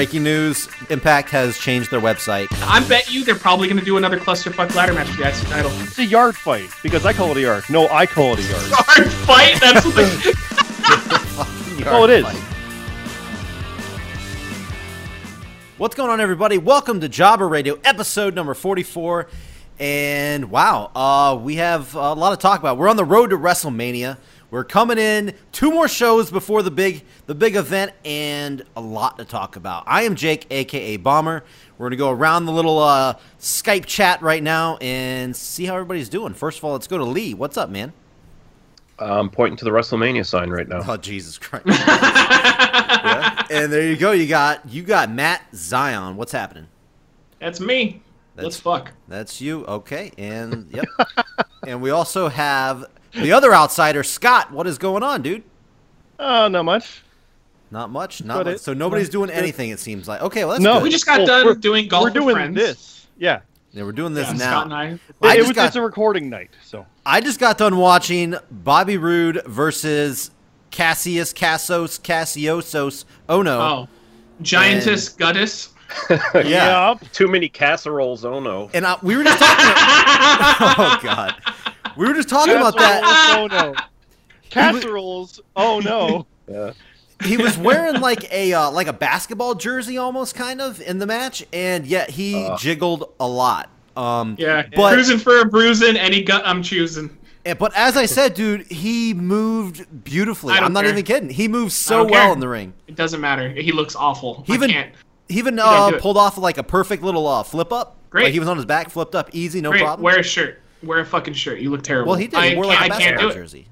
Breaking news: Impact has changed their website. I bet you they're probably going to do another clusterfuck ladder match for the IC title. It's a yard fight because I call it a yard. No, I call it a yard. Yard fight. That's what the, Oh, it is. What's going on, everybody? Welcome to Jobber Radio, episode number 44. And wow, uh, we have a lot to talk about. We're on the road to WrestleMania. We're coming in two more shows before the big the big event, and a lot to talk about. I am Jake, aka Bomber. We're gonna go around the little uh, Skype chat right now and see how everybody's doing. First of all, let's go to Lee. What's up, man? I'm pointing to the WrestleMania sign right now. Oh Jesus Christ! Yeah. And there you go. You got you got Matt Zion. What's happening? that's me. Let's fuck. That's you. Okay. And yep. and we also have the other outsider, Scott. What is going on, dude? Oh, not much. Not much. Not much. it. So nobody's That's doing good. anything. It seems like. Okay. Well, that's No, good. We just got Well, done we're- doing golf We're with doing friends. this. Yeah. Yeah, we're doing this Yeah, now. Scott and I. I It, was, got- it's a recording night, so. I just got done watching Bobby Roode versus Kassius Cassos Cassiosos Ohno. Oh, oh, giantess Guttis. yeah. Yup. Too many casseroles, oh no. And I, we were just talking. oh God. We were just talking about that. Oh no. Casseroles, oh no. Yeah. he was wearing like a uh, like a basketball jersey almost kind of in the match and yet he Uh. jiggled a lot um Yeah, But- cruising for a bruising. Any gut I'm choosing. but as i said dude he moved beautifully I don't i'm not care. even kidding he moved so well care. in the ring It doesn't matter. He looks awful. he even I can't. he even uh, pulled off like a perfect little uh, flip up Great. like he was on his back flipped up easy no Great. problem Wear a shirt. Wear a fucking shirt. You look terrible. well he did he I wore can't, like a I can't do basketball it. jersey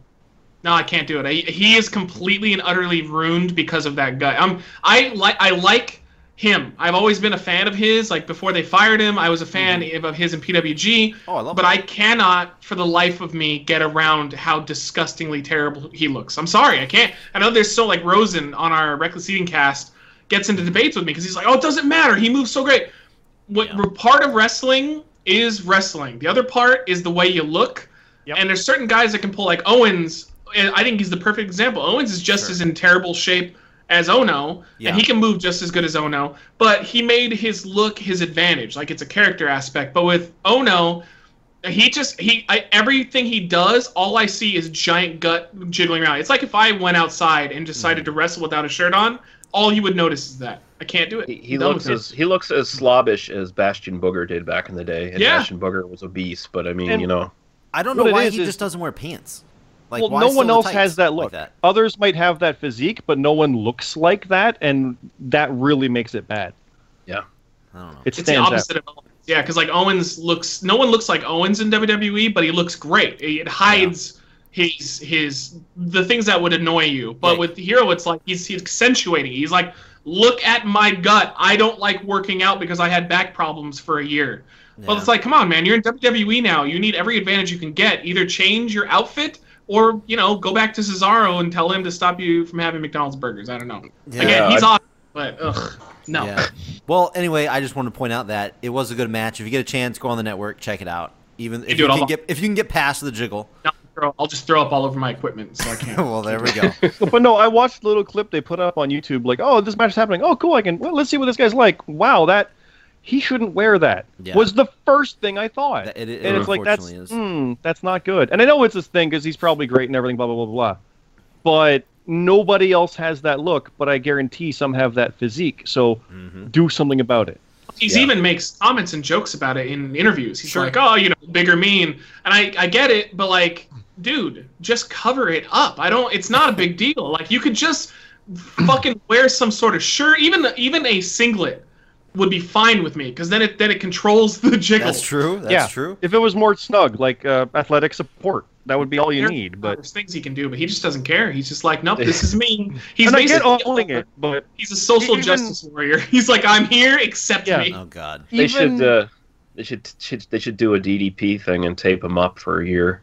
No, I can't do it. I, he is completely and utterly ruined because of that guy. Um, I like I like him. I've always been a fan of his. Like before they fired him, I was a fan of his in PWG. Mm-hmm. Oh, I love But him. I cannot, for the life of me, get around how disgustingly terrible he looks. I'm sorry, I can't. I know there's so like Rosen on our Reckless Eating cast gets into debates with me because he's like, "Oh, it doesn't matter. He moves so great." What part of wrestling is wrestling. The other part is the way you look. Yep. And there's certain guys that can pull like Owens. And I think he's the perfect example. Owens is just Sure. as in terrible shape as Ohno, Yeah. and he can move just as good as Ohno. But he made his look his advantage, like it's a character aspect. But with Ohno, he just he I, everything he does, all I see is giant gut jiggling around. It's like if I went outside and decided Mm-hmm. to wrestle without a shirt on, all you would notice is that I can't do it. He, he Done looks with it. as he looks as slobbish as Bastion Booger did back in the day. And Yeah. Bastion Booger was obese, but I mean, And- you know, i don't know What it why is he is- just doesn't wear pants like well, why no one else has that like look. that? Others might have that physique, but no one looks like that, and that really makes it bad. yeah. i don't know It It's the stands out. opposite of Owens. Yeah, because like Owens looks, no one looks like Owens in WWE, but he looks great. It hides his his the things that would annoy you. But Yeah. with Hero, it's like he's he's accentuating. He's like, look at my gut. I don't like working out because I had back problems for a year. But Yeah. it's like, come on, man, you're in WWE now. You need every advantage you can get. Either change your outfit. Or you know, go back to Cesaro and tell him to stop you from having McDonald's burgers. I don't know. Yeah. Again, he's I- awesome, but ugh, no. Yeah. Well, anyway, I just wanted to point out that it was a good match. If you get a chance, go on the network, check it out. Even if do you can get if you can get past the jiggle. No, throw- I'll just throw up all over my equipment, so I can't. well, there we go. but no, I watched the little clip they put up on YouTube, like, oh, this match is happening. Oh, cool. I can. Well, let's see what this guy's like. Wow, that he shouldn't wear that. Yeah. Was the first thing I thought. That- it- it and it's like that's unfortunately is. hmm, that's not good. And I know it's this thing because he's probably great and everything, blah blah blah blah. blah. But nobody else has that look. But I guarantee some have that physique. So Mm-hmm. do something about it. He's Yeah. even makes comments and jokes about it in interviews. He's Sure. like, "Oh, you know, bigger mean," and I I get it, but like, dude, just cover it up. I don't. It's not a big deal. Like, you could just fucking wear some sort of shirt, even even a singlet would be fine with me because then it then it controls the jiggle. That's true. That's yeah. true. If it was more snug, like uh, athletic support, that would be all you There- need. But there's things he can do, but he just doesn't care. He's just like, nope, this is me. He's and I get basically owning it, but He's a social Even- justice warrior. He's like, I'm here, accept Yeah. me. Oh God. They even should uh, they should, should they should do a DDP thing and tape him up for a year.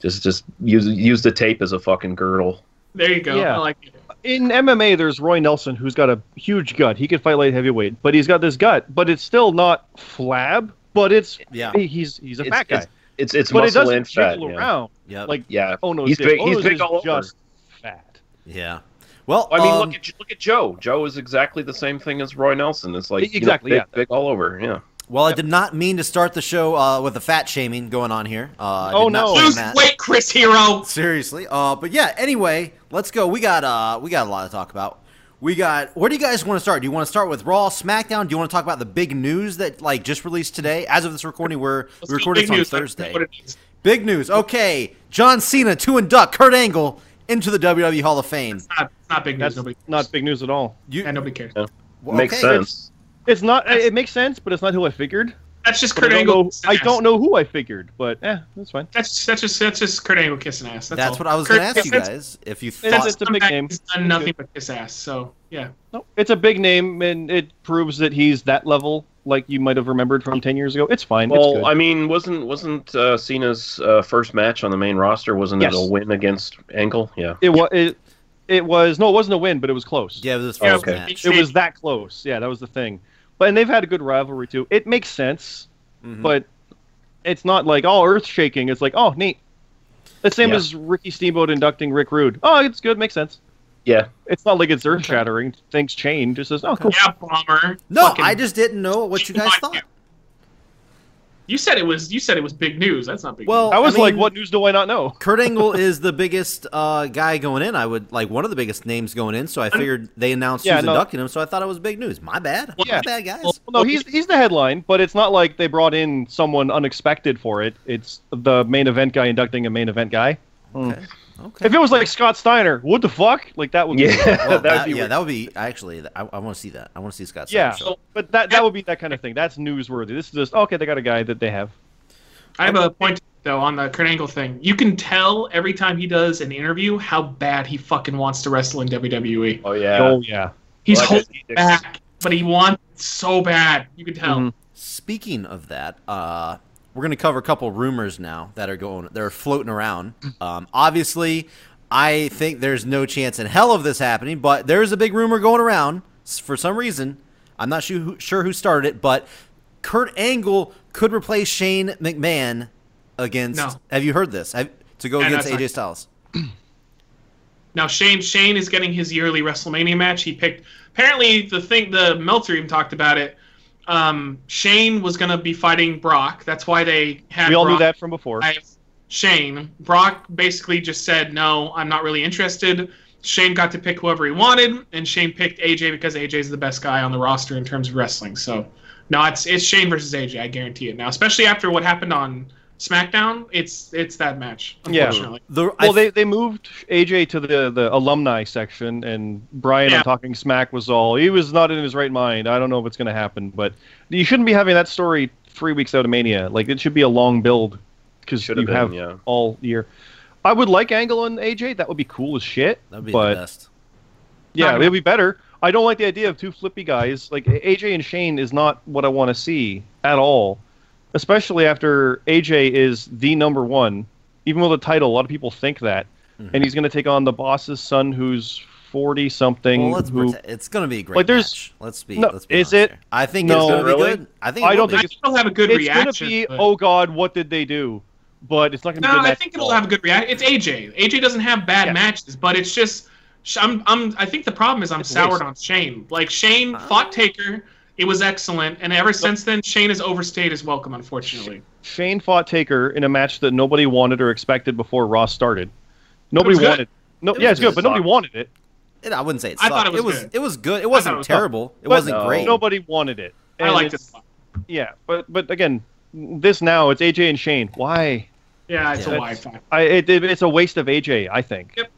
Just just use use the tape as a fucking girdle. There you go. Yeah. I like it. In MMA, there's Roy Nelson, who's got a huge gut. He can fight light heavyweight, but he's got this gut. But it's still not flab. But it's Yeah. he's he's a It's, fat guy. it's it's, it's but it doesn't and fat. Yeah. around Yep. like yeah. oh no, he's big. He's big is all over. just fat. Yeah. Well, I mean, um, look at look at Joe. Joe is exactly the same thing as Roy Nelson. It's like you know, Exactly, big, yeah. big all over. Yeah. Well, I did not mean to start the show uh, with the fat shaming going on here. Uh, I Oh, did not no. plan Lose weight, Chris Hero. Seriously. Uh, but yeah. Anyway, let's go. We got uh, we got a lot to talk about. We got. Where do you guys want to start? Do you want to start with Raw, SmackDown? Do you want to talk about the big news that like just released today? As of this recording, we're Let's we do recorded this on news. Thursday. what it is. Big news. Okay, John Cena to induct Kurt Angle into the WWE Hall of Fame. It's not, not big news. That's Nobody, not big news at all. You, yeah, nobody cares. well, Makes okay. sense. It's not. It makes sense, but it's not who I figured. That's just But Kurt I don't Angle. know. kissing I don't know who I figured, but eh, that's fine. That's that's just that's just Kurt Angle kissing ass. That's, That's all. what I was going to ask you that's- guys. If you thought, That's it's a big name. He's done nothing but kiss ass. So yeah. No, it's a big name, and it proves that he's that level, like you might have remembered from ten years ago. It's fine. it's Well, good. I mean, wasn't wasn't uh, Cena's uh, first match on the main roster? Wasn't Yes. it a win against Angle? Yeah. it was. It, it was no, it wasn't a win, but it was close. yeah, it was his Yeah, first okay. match. it was that close. Yeah, that was the thing. But and they've had a good rivalry too. It makes sense, Mhm. but it's not like oh earth shaking. It's like oh neat. The same Yeah. as Ricky Steamboat inducting Rick Rude. Oh, it's good. Makes sense. Yeah. It's not like it's earth shattering. Things change. It's just oh cool. Yeah, bomber. No, Fucking- I just didn't know what you guys thought. you. You said it was. You said it was big news. That's not big. Well, news. I was I like, what news do I not know? Kurt Angle is the biggest uh, guy going in. I would like one of the biggest names going in. So I figured they announced Yeah, who's no. inducting him. So I thought it was big news. My bad. Well, My yeah. bad, guys. well, No, he's he's the headline, but it's not like they brought in someone unexpected for it. It's the main event guy inducting a main event guy. okay. Okay. If it was like Scott Steiner, what the fuck? Like that would be Yeah. Well, That'd be yeah, weird. that would be actually. I, I want to see that. I want to see Scott. Yeah, Steiner show. but that that would be that kind of thing. That's newsworthy. This is just okay. They got a guy that they have. I have a point though on the Kurt Angle thing. You can tell every time he does an interview how bad he fucking wants to wrestle in WWE. Oh yeah. Oh yeah. He's Well, holding back, but he wants so bad. You can tell. Mhm. Speaking of that, uh, we're going to cover a couple rumors now that are going. They're floating around. Um, obviously, I think there's no chance in hell of this happening, but there's a big rumor going around for some reason. I'm not sure who, sure who started it, but Kurt Angle could replace Shane McMahon against. No. Have you heard this? Have, to go against that's AJ Styles. Now Shane Shane is getting his yearly WrestleMania match. He picked apparently the thing the Meltzer even talked about it. Um, Shane was gonna be fighting Brock. That's why they had We all knew that from before. Shane. Brock basically just said, no, I'm not really interested. Shane got to pick whoever he wanted, and Shane picked AJ because AJ's the best guy on the roster in terms of wrestling. So, no, it's it's Shane versus AJ. I guarantee it now, especially after what happened on SmackDown. It's it's that match. Yeah. Unfortunately, The, Well, I, they, they moved AJ to the, the alumni section, and Bryan Yeah. on Talking Smack was all he was not in his right mind. I don't know if it's going to happen, but you shouldn't be having that story three weeks out of Mania. Like it should be a long build because you have been, have yeah. all year. I would like Angle and AJ. That would be cool as shit. that'd be but the best. yeah, it'd be better. I don't like the idea of two flippy guys. Like AJ and Shane is not what I want to see at all. Especially after AJ is the number one, even with a title. A lot of people think that, Mhm. and he's going to take on the boss's son, who's forty something. Well, let's who, pretend, it's going to be a great Like, there's- match. Let's be. No, let's be is it? here. I think No. it's going to be Really? good. I think. I don't think be. I think it'll have a good it's going reaction. to be. but- Oh God, what did they do? But it's not going to be. No, good I think it'll have a good reaction. It's AJ. AJ doesn't have bad Yeah. matches, but it's just I'm I'm I think the problem is I'm It's soured waste. on Shane. Like Shane fought Taker, it was excellent, and ever since then Shane has overstayed his welcome, unfortunately. Shane fought Taker in a match that nobody wanted or expected before Raw started. Nobody was good. wanted. No, It yeah, it's good, good. but nobody wanted it. It, I wouldn't say it I thought it was was good. it was good. it wasn't it was terrible. It wasn't no. great. Nobody wanted it. I liked it. Yeah, but but again, this now it's AJ and Shane. Why? Yeah, it's Yeah. a Wi-Fi. I it, it- it's a waste of AJ. I think. Yep.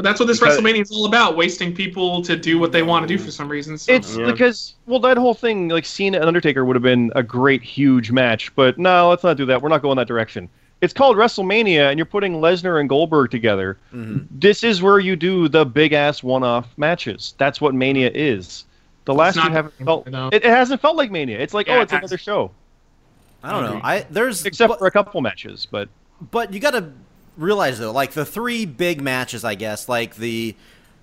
Yep. But that's what this Because- WrestleMania is all about: wasting people to do what they want to do for some reason. So. It's Yeah. because well, that whole thing, like Cena and Undertaker, would have been a great, huge match. But no, let's not do that. We're not going that direction. It's called WrestleMania, and you're putting Lesnar and Goldberg together. Mhm. This is where you do the big ass one-off matches. That's what Mania is. The last not few haven't Mania, felt. no. It, it hasn't felt like Mania. It's like Yeah, oh, it it's another show, I don't know. I there's except but, for a couple matches. But but you got to realize though, like the three big matches, I guess, like the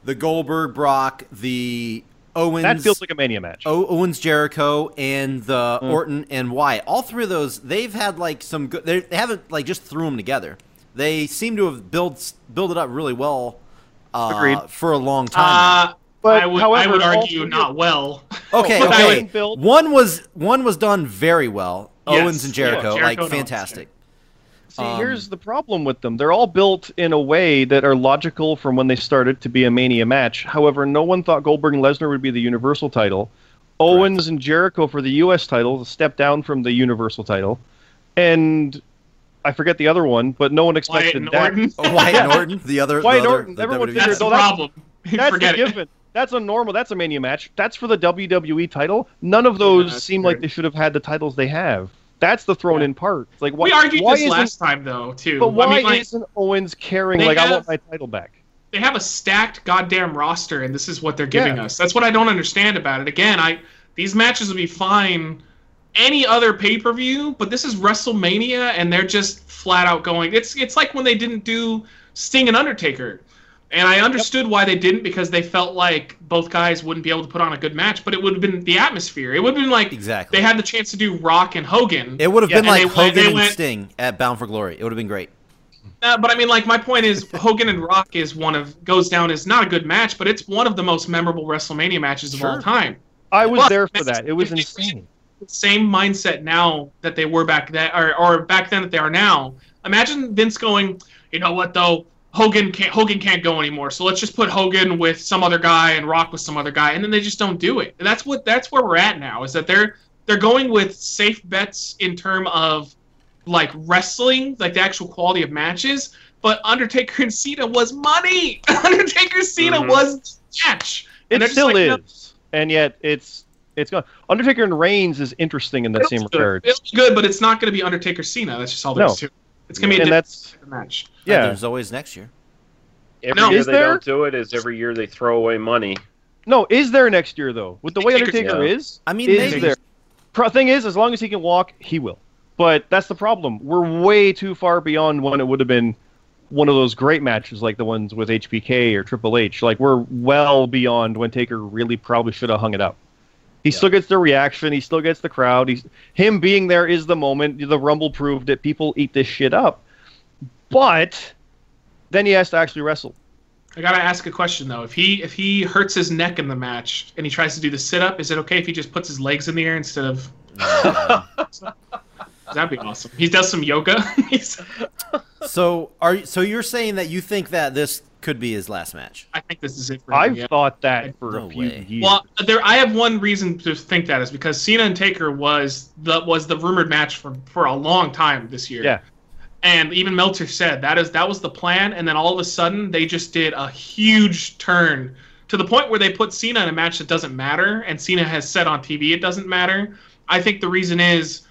the Goldberg Brock, the Owens that feels like a Mania match. O- Owens Jericho and the Mm. Orton and Wyatt. All three of those, they've had like some good. They, they haven't like just threw them together. They seem to have built built it up really well. Uh, Agreed. For a long time. Uh, But I would, I would argue three not well. okay, but okay. One was one was done very well. Yes, Owens and yeah, Jericho, Jericho like and Owens, fantastic. See, Um, here's the problem with them. They're all built in a way that are logical from when they started to be a Mania match. However, no one thought Goldberg and Lesnar would be the Universal title. Owens and Jericho for the U.S. title, a step down from the Universal title. And I forget the other one, but no one Wyatt expected and that. Orton. Oh, Wyatt Norton, the other Wyatt the Norton, the everyone WWE. figured- That's the Oh, that's- problem. That's Forget a it. given. That's a normal. That's a Mania match. That's for the WWE title. None of those that's seem true. like they should have had the titles they have. That's the thrown in part. It's like why, We argued why this last time, though, too. But why I mean, like, isn't Owens caring? Like I want my title back. they have a stacked goddamn roster, and this is what they're giving Yeah. us. That's what I don't understand about it. Again, I these matches would be fine any other pay per view, but this is WrestleMania, and they're just flat out going. It's it's like when they didn't do Sting and Undertaker, and I understood why they didn't because they felt like both guys wouldn't be able to put on a good match, but it would have been the atmosphere. It would have been like Exactly. they had the chance to do Rock and Hogan. It would have Yeah, been and like they went- Hogan they and went- Sting at Bound for Glory. It would have been great. Uh, but I mean, like my point is, Hogan and Rock is one of goes down as not a good match, but it's one of the most memorable WrestleMania matches of all time. I was But there for that. It was if insane. Same mindset now that they were back then, or, or back then that they are now. Imagine Vince going, you know what though, Hogan can't Hogan can't go anymore, so let's just put Hogan with some other guy and Rock with some other guy, and then they just don't do it. And that's what that's where we're at now. Is that they're they're going with safe bets in term of like wrestling, like the actual quality of matches. But Undertaker and Cena was money. Undertaker Cena Mhm. was match. And It still like, is, no, and yet it's it's gone. Undertaker and Reigns is interesting in that same good. regard. It'll good, but it's not going to be Undertaker Cena. That's just all there No. is to it. It's going to be a and different that's match. yeah. There's always next year. Every No. year Is they there? don't do it is every year they throw away money. No, is there next year though? With the way Undertaker Yeah. is, I mean, is maybe. there? Pro- thing is, as long as he can walk, he will. But that's the problem. We're way too far beyond when it would have been one of those great matches like the ones with HBK or Triple H. Like we're well beyond when Taker really probably should have hung it up. He still gets the reaction. He still gets the crowd. He's him being there is the moment. The Rumble proved that people eat this shit up. But then he has to actually wrestle. I gotta ask a question though. If he if he hurts his neck in the match and he tries to do the sit up, is it okay if he just puts his legs in the air instead of? That'd be awesome. He does some yoga. So are so you're saying that you think that this could be his last match? I think this is it for him. I've yeah. thought that for No a few way. years. Well, there I have one reason to think that is because Cena and Taker was the was the rumored match for for a long time this year. Yeah. And even Meltzer said that is that was the plan, and then all of a sudden they just did a huge turn to the point where they put Cena in a match that doesn't matter, and Cena has said on TV it doesn't matter. I think the reason is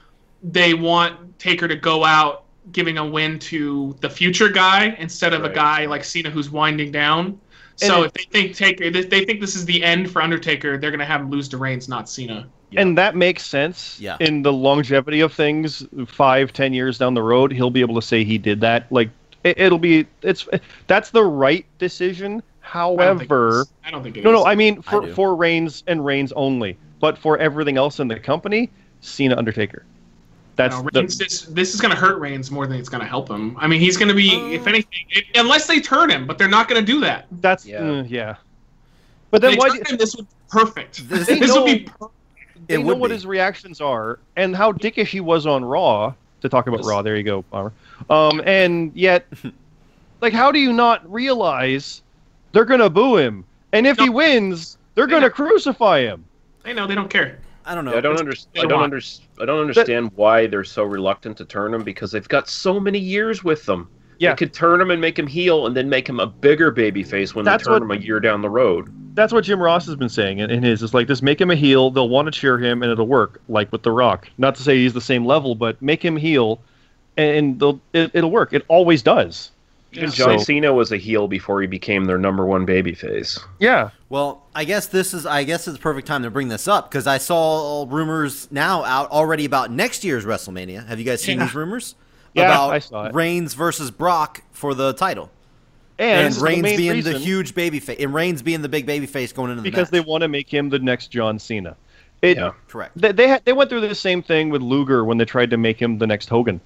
they want Taker to go out giving a win to the future guy instead of a guy like Cena who's winding down. So And if they think Taker, if they think this is the end for Undertaker, they're gonna have him lose to Reigns, not Cena. And that makes sense. Yeah. In the longevity of things, five, ten years down the road, he'll be able to say he did that. Like it, it'll be, it's that's the right decision. I don't think it However. I don't think it is. no, no, I mean for do. for Reigns and Reigns only, but for everything else in the company, Cena, Undertaker. That's No, the- this, this is going to hurt Reigns more than it's going to help him. I mean, he's going to be, Uh. if anything, it, unless they turn him, but they're not going to do that. that's Yeah. yeah. yeah. But then they why? turn him, this would be perfect. This- This, They would be know- per- they know would what be. his reactions are and how dickish he was on Raw. To talk about Yes. Raw, there you go, Bomber. Um, and yet, like, how do you not realize they're gonna boo him? And if he wins, they're gonna crucify him. I know they don't care. I don't know. I don't understand. I don't want- under- I don't understand why they're so reluctant to turn him because they've got so many years with them. Yeah. They could turn him and make him heel, and then make him a bigger baby face when That's they turn what- him a year down the road. That's what Jim Ross has been saying in, in his. It's like just make him a heel. They'll want to cheer him, and it'll work. Like with The Rock. Not to say he's the same level, but make him heel, and they'll it, it'll work. It always does. Even Yeah. John So- Cena was a heel before he became their number one baby face. Yeah. Well, I guess this is I guess it's the perfect time to bring this up because I saw rumors now out already about next year's WrestleMania. Have you guys seen Yeah. these rumors? Yeah, about I saw it. Reigns versus Brock for the title. And, And, this the Reigns being reason, the huge baby face, and Reigns being the big baby face going into the because they want to make him the next John Cena. It, Yeah. correct. They they, had, they went through the same thing with Luger when they tried to make him the next Hogan.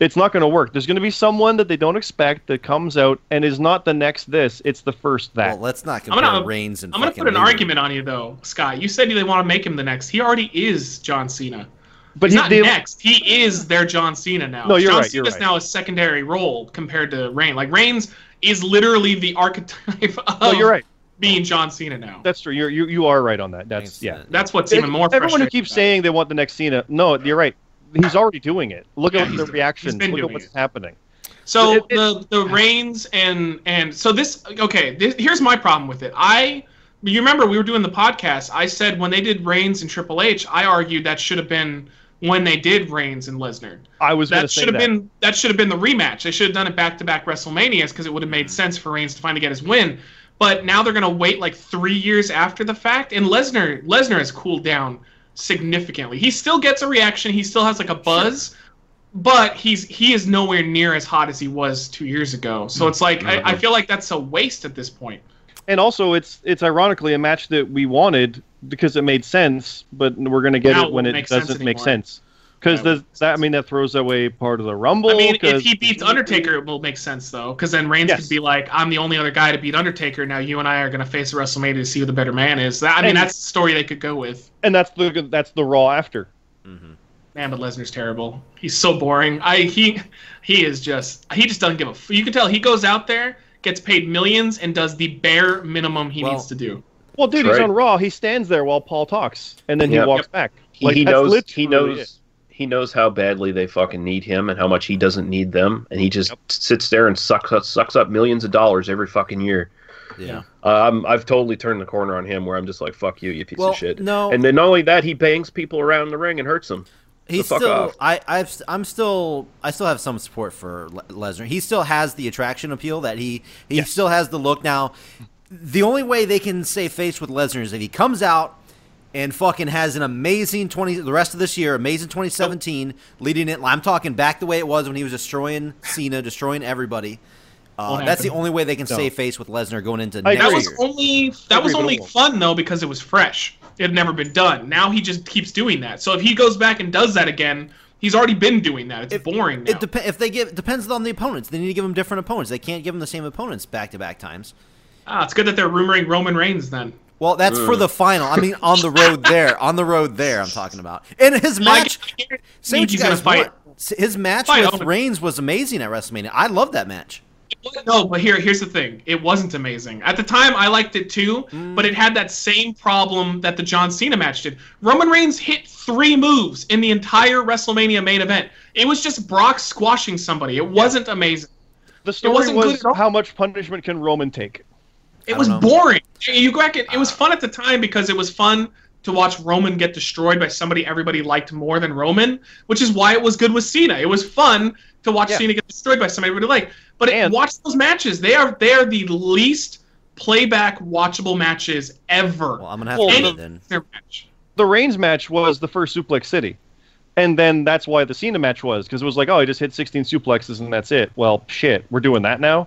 It's not going to work. There's going to be someone that they don't expect that comes out and is not the next this. It's the first that. Well, let's not I'm compare gonna, Reigns and I'm gonna put an Luger. argument on you though, Scott. You said they want to make him the next. He already is John Cena. but He's he, not they, next. He is their John Cena now. No, you're John right, you're Cena's right. now a secondary role compared to Reigns. Like Reigns is literally the archetype of No, you're right. being John Cena now. That's true. You're, you you are right on that. That's Thanks, yeah. That's what's even more. Everyone who keeps about saying they want the next Cena, no, you're right. He's already doing it. Look Yeah, at the reactions. Look at what's it. happening. So It- it- the the Reigns and and so this okay. This, here's my problem with it. I you remember we were doing the podcast. I said when they did Reigns and Triple H, I argued that should have been when they did Reigns and Lesnar. I was That should have been that should have been the rematch. They should have done it back to back WrestleManias because it would have made mm-hmm. sense for Reigns to finally get his win. But now they're gonna wait like three years after the fact, and Lesnar Lesnar has cooled down significantly. He still gets a reaction. He still has like a buzz, but he's he is nowhere near as hot as he was two years ago. So it's like I, I mm-hmm. feel like that's a waste at this point. and also it's it's ironically a match that we wanted because it made sense, but we're going to get Now it when it it doesn't make sense. Because Yeah, that I mean that throws away part of the Rumble? I mean, if 'cause- he beats Undertaker, it will make sense though, because then Reigns Yes. could be like, "I'm the only other guy to beat Undertaker. Now you and I are going to face at WrestleMania to see who the better man is." That, I mean, And- that's the story they could go with. and that's the that's the Raw after. Mm-hmm. Man, but Lesnar's terrible. He's so boring. I he he is just he just doesn't give a. F- you can tell he goes out there, gets paid millions, and does the bare minimum he Well, needs to do. Well, dude, That's he's right. on Raw. He stands there while Paul talks, and then Yep. he walks back. He, Like, he that's knows he literally knows it. He knows how badly they fucking need him and how much he doesn't need them, and he just sits there and sucks up, sucks up millions of dollars every fucking year. Yeah. Um, I've totally turned the corner on him, where I'm just like, "Fuck you, you piece Well, of shit." no. And then not only that, he bangs people around the ring and hurts them. He's fuck still. off. I. I've. I'm still. I still have some support for Le- Lesnar. He still has the attraction appeal that he. He still has the look. Now, the only way they can save face with Lesnar is if he comes out and fucking has an amazing twenty. The rest of this year, amazing 2017, leading it. I'm talking back the way it was when he was destroying Cena, destroying everybody. Uh, that's the only way they can No. save face with Lesnar going into I next That was year. only that was only fun though because it was fresh. It had never been done. Now he just keeps doing that. So if he goes back and does that again, he's already been doing that. It's boring now. It dep- if they give it depends on the opponents. They need to give them different opponents. They can't give them the same opponents back to back times. ah, it's good that they're rumoring Roman Reigns then. Well, that's for the final. I mean, on the road there, on the road there. I'm talking about. And his match, I say what you guys fight. want. His match Fight with Owen. Reigns was amazing at WrestleMania. I love that match. No, but here, here's the thing. It wasn't amazing. At the time, I liked it too, Mm. but it had that same problem that the John Cena match did. Roman Reigns hit three moves in the entire WrestleMania main event. It was just Brock squashing somebody. It wasn't amazing. The story wasn't was at how much punishment can Roman take? It was know. boring. You go back, it, it was fun at the time because it was fun to watch Roman get destroyed by somebody everybody liked more than Roman, which is why it was good with Cena. It was fun to watch Yeah. Cena get destroyed by somebody everybody liked. But it, watch those matches. They are they are the least playback watchable matches ever. Well, I'm gonna have Well, to Any end it then. their match. The Reigns match was the first Suplex City. And then that's why the Cena match was, because it was like, oh, he just hit 16 suplexes and that's it. Well, shit, we're doing that now.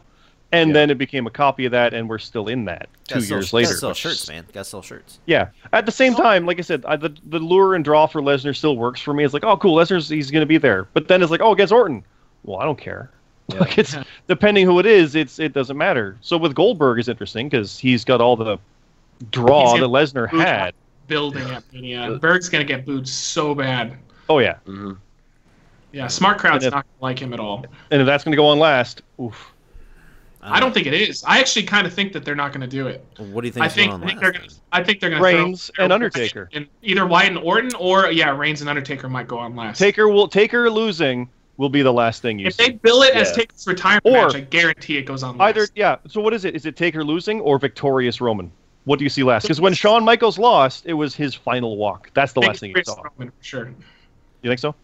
And Yeah. then it became a copy of that, and we're still in that two Gotta sell- years later. Gotta sell shirts, man. Gotta sell shirts. Yeah. At the same time, like I said, I, the the lure and draw for Lesnar still works for me. It's like, oh, cool, Lesnar's he's going to be there. But then it's like, oh, against Orton. Well, I don't care. Like it's depending who it is, it's it doesn't matter. So with Goldberg is interesting because he's got all the draw that Lesnar had. Building at Mania. Berg's gonna get booed so bad. Oh yeah, hmm Yeah, smart crowd's And if- not gonna like him at all. and if that's going to go on last, oof. I don't think it is. I actually kind of think that they're not gonna do it. What do you think? I think, going I on think they're gonna. I think they're gonna Reigns throw, and Undertaker. And either Wyatt and Orton, or yeah, Reigns and Undertaker might go on last. Taker will Taker losing will be the last thing you If see. they bill it as Yeah. Taker's retirement Or- match, I guarantee it goes on. last. Either yeah. So what is it? Is it Taker losing or victorious Roman? What do you see last? Because when Shawn Michaels lost, it was his final walk. That's the last thing you Chris saw. Roman, for sure. You think so?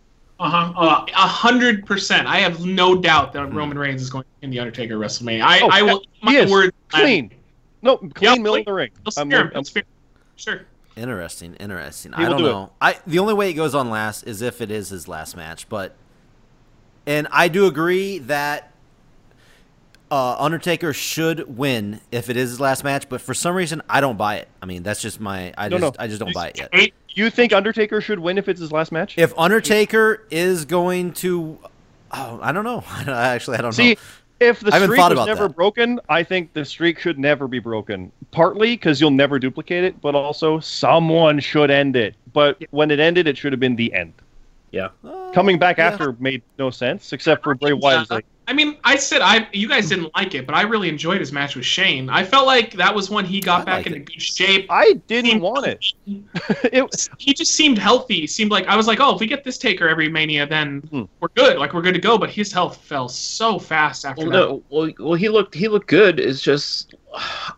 Uh-huh. Uh, a hundred percent. I have no doubt that Roman Reigns is going in the Undertaker WrestleMania. I, Oh, I will. he My is. word. Clean. No, clean Yeah, middle of the ring. Let's I'm- spear him. I'm- spear. Sure. Interesting, interesting. He I will don't do it. know. I the only way it goes on last is if it is his last match, but and I do agree that uh, Undertaker should win if it is his last match, but for some reason I don't buy it. I mean, that's just my I No, just no. I just don't buy it yet. Eight. You think Undertaker should win if it's his last match? If Undertaker is going to oh, I don't know. Actually, I don't See, know. if the I haven't streak thought was never that. broken, I think the streak should never be broken. Partly because you'll never duplicate it, but also someone should end it. But when it ended, it should have been the end. Yeah. Uh, Coming back yeah. after made no sense, except for Bray Wyatt. like, I mean, I said I. You guys didn't like it, but I really enjoyed his match with Shane. I felt like that was when he got I back like into it. good shape. I didn't want it. it He just seemed healthy. Seemed like I was like, oh, if we get this Taker every Mania, then Hmm. we're good. Like we're good to go. But his health fell so fast after Well, that. no, well, well, he looked he looked good. It's just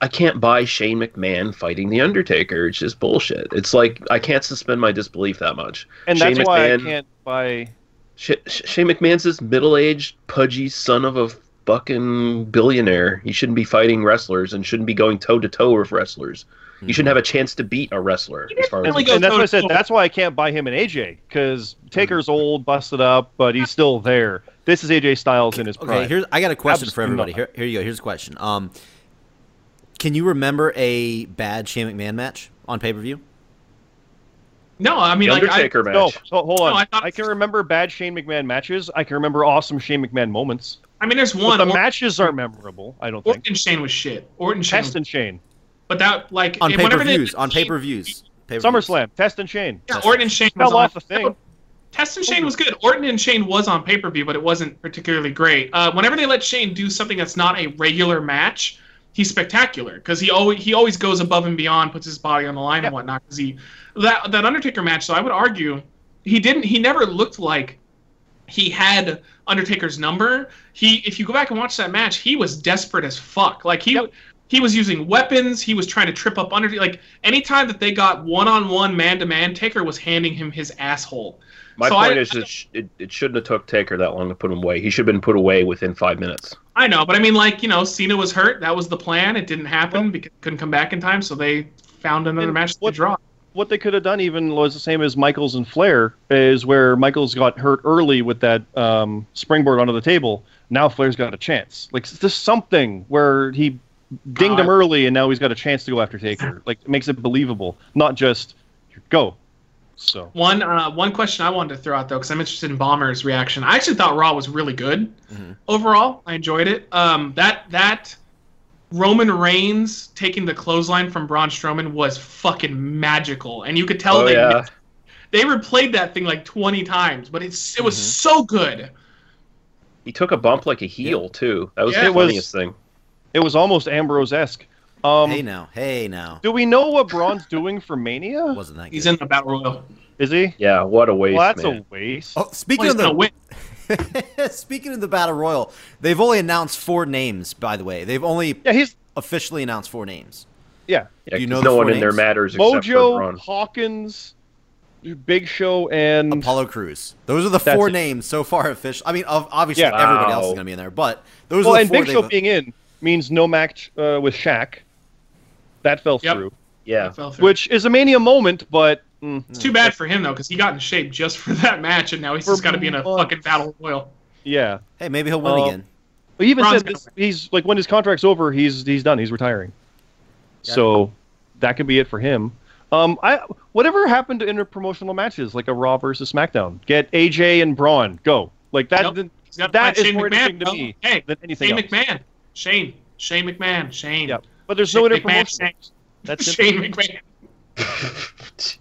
I can't buy Shane McMahon fighting the Undertaker. It's just bullshit. It's like I can't suspend my disbelief that much. and Shane that's why I can't buy. Sh- Sh- Shane McMahon's this middle-aged, pudgy son of a fucking billionaire. He shouldn't be fighting wrestlers and shouldn't be going toe to toe with wrestlers. You shouldn't have a chance to beat a wrestler. As far as really And, and that's what I said. That's why I can't buy him an AJ because Taker's old, busted up, but he's still there. This is AJ Styles in his prime. Okay, here's I got a question for everybody. Here, here you go. Here's a question. Um, can you remember a bad Shane McMahon match on pay per view? No, I mean, the like I, Undertaker no, match. so, hold on. No, I I, can remember bad Shane McMahon matches. I can remember awesome Shane McMahon moments. I mean, there's But one. the Or- matches aren't memorable. I don't think. Orton Shane was shit. Orton Shane, Test was, and Shane, but that like On pay per whenever views. On pay per views. SummerSlam, Test and Shane. Yeah, Orton and Shane was Fell off the thing. Test and Shane was good. Orton and Shane was on pay per view, but it wasn't particularly great. Uh, whenever they let Shane do something that's not a regular match, he's spectacular because he always he always goes above and beyond, puts his body on the line Yeah. and whatnot. Because he that that Undertaker match, so I would argue he didn't. He never looked like he had Undertaker's number. He if you go back and watch that match, he was desperate as fuck. Like he. Yep. He was using weapons. He was trying to trip up Undertaker. Like anytime that they got one-on-one, man-to-man, Taker was handing him his asshole. My So point I- is, that sh- it, it shouldn't have took Taker that long to put him away. He should have been put away within five minutes. I know, but I mean, like you know, Cena was hurt. That was the plan. It didn't happen because he couldn't come back in time, so they found another And match to what- draw. What they could have done even was the same as Michaels and Flair, is where Michaels got hurt early with that um, springboard onto the table. Now Flair's got a chance. Like just something where he dinged him early, and now he's got a chance to go after Taker. Like it makes it believable, not just go. So One uh, one question I wanted to throw out though, because I'm interested in Bomber's reaction. I actually thought Raw was really good Mhm. overall. I enjoyed it. Um, that that Roman Reigns taking the clothesline from Braun Strowman was fucking magical, and you could tell Oh they yeah, they replayed that thing like 20 times, but it's it was Mhm. so good. he took a bump like a heel too. That was Yeah. the It was- funniest thing. it was almost Ambrose esque. Um, hey now, hey now. do we know what Braun's doing for Mania? Wasn't that good? He's in the battle royal. Is he? Yeah, what a waste, Well, that's man. a waste. Oh, speaking Well, of the win. speaking of the battle royal, they've only announced four names. By the way, they've only Yeah, he's officially announced four names. yeah. Yeah, Do you 'cause know the no four one in there names? matters except for Mojo, Hawkins, Big Show, and Apollo Crews. Those are the That's four it. names so far official. I mean, obviously Yeah. everybody else is going to be in there, but those well, are the and four Big Show being in means no match uh, with Shaq. That fell Yep. through, Yeah, Fell through. which is a mania moment, but mm, It's too bad for him though, because he got in shape just for that match, and now he's For just got to be in a months. fucking battle royal. yeah. Hey, maybe he'll win Uh, again. He even Braun's said this, he's like when his contract's over, he's he's done. He's retiring. Yeah. So that could be it for him. Um, I whatever happened to interpromotional matches like a Raw versus SmackDown? Get AJ and Braun go like that. Nope. th- He's got to That fight Shane more McMahon. interesting to though. me Hey, than anything Shane else. McMahon. Shane. Shane McMahon. Shane. Yeah, but there's no Shane McMahon. interpromotional. Shane, That's. Shane McMahon.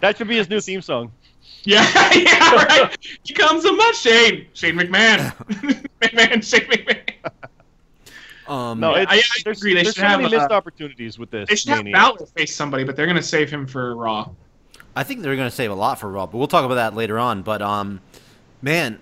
That should be his new theme song. Yeah, yeah, right. He comes a much Shane. Shane McMahon. McMahon. Shane McMahon. Um, No, Yeah, it's, I- I there's, agree. They there's should so many have, missed uh, opportunities with this. They should have Mania. Balor face somebody, but they're gonna save him for Raw. I think they're going to save a lot for Raw, but we'll talk about that later on. But um, man,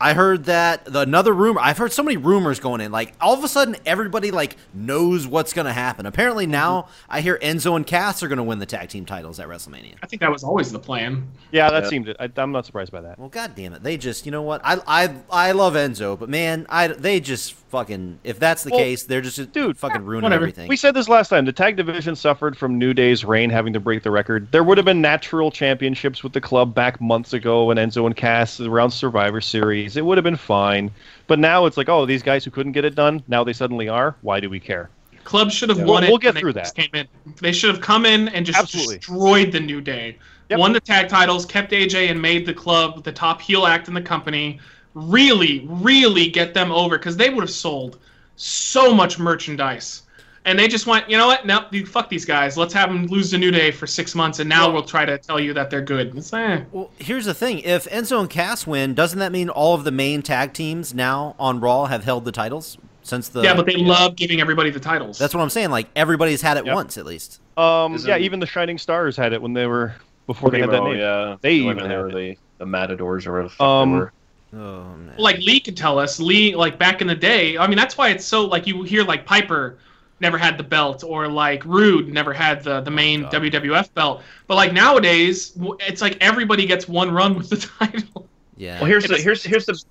I heard that the another rumor. I've heard so many rumors going in. Like all of a sudden, everybody like knows what's going to happen. Apparently mm-hmm. now, I hear Enzo and Cass are going to win the tag team titles at WrestleMania. I think that was always the plan. Yeah, that Yeah. seemed. I, I'm not surprised by that. Well, god damn it, they just you know what? I I I love Enzo, but man, I they just fucking if that's the Well, case, they're just dude, fucking ruining whatever. everything. We said this last time. The tag division suffered from New Day's reign having to break the record. There would have been natural championships with the club back months ago when Enzo and Cass around Survivor Series. It would have been fine. But now it's like, oh, these guys who couldn't get it done, now they suddenly are. Why do we care? Club should have Yeah. won We'll- it. we'll get they through that. Came in. They should have come in and just Absolutely. destroyed the New Day. Yep. Won the tag titles, kept AJ, and made the club the top heel act in the company. Really, really get them over because they would have sold so much merchandise. And they just went, you know what? No, dude, fuck these guys. Let's have them lose the New Day for six months, and now we'll try to tell you that they're good. It's, eh. Well, here's the thing: if Enzo and Cass win, doesn't that mean all of the main tag teams now on Raw have held the titles since the? yeah, but they love giving everybody the titles. That's what I'm saying. Like everybody's had it Yep. once at least. Um, Isn't- yeah, even the Shining Stars had it when they were before they had that name. Yeah, They Like even had it. the, the Matadors or whatever Um, they were. Oh man. like Lee could tell us. Lee, like back in the day, I mean, that's why it's so like you hear like Piper never had the belt, or like Rude never had the the oh, main God. WWF belt. But like nowadays, it's like everybody gets one run with the title. yeah. Well, here's the here's here's the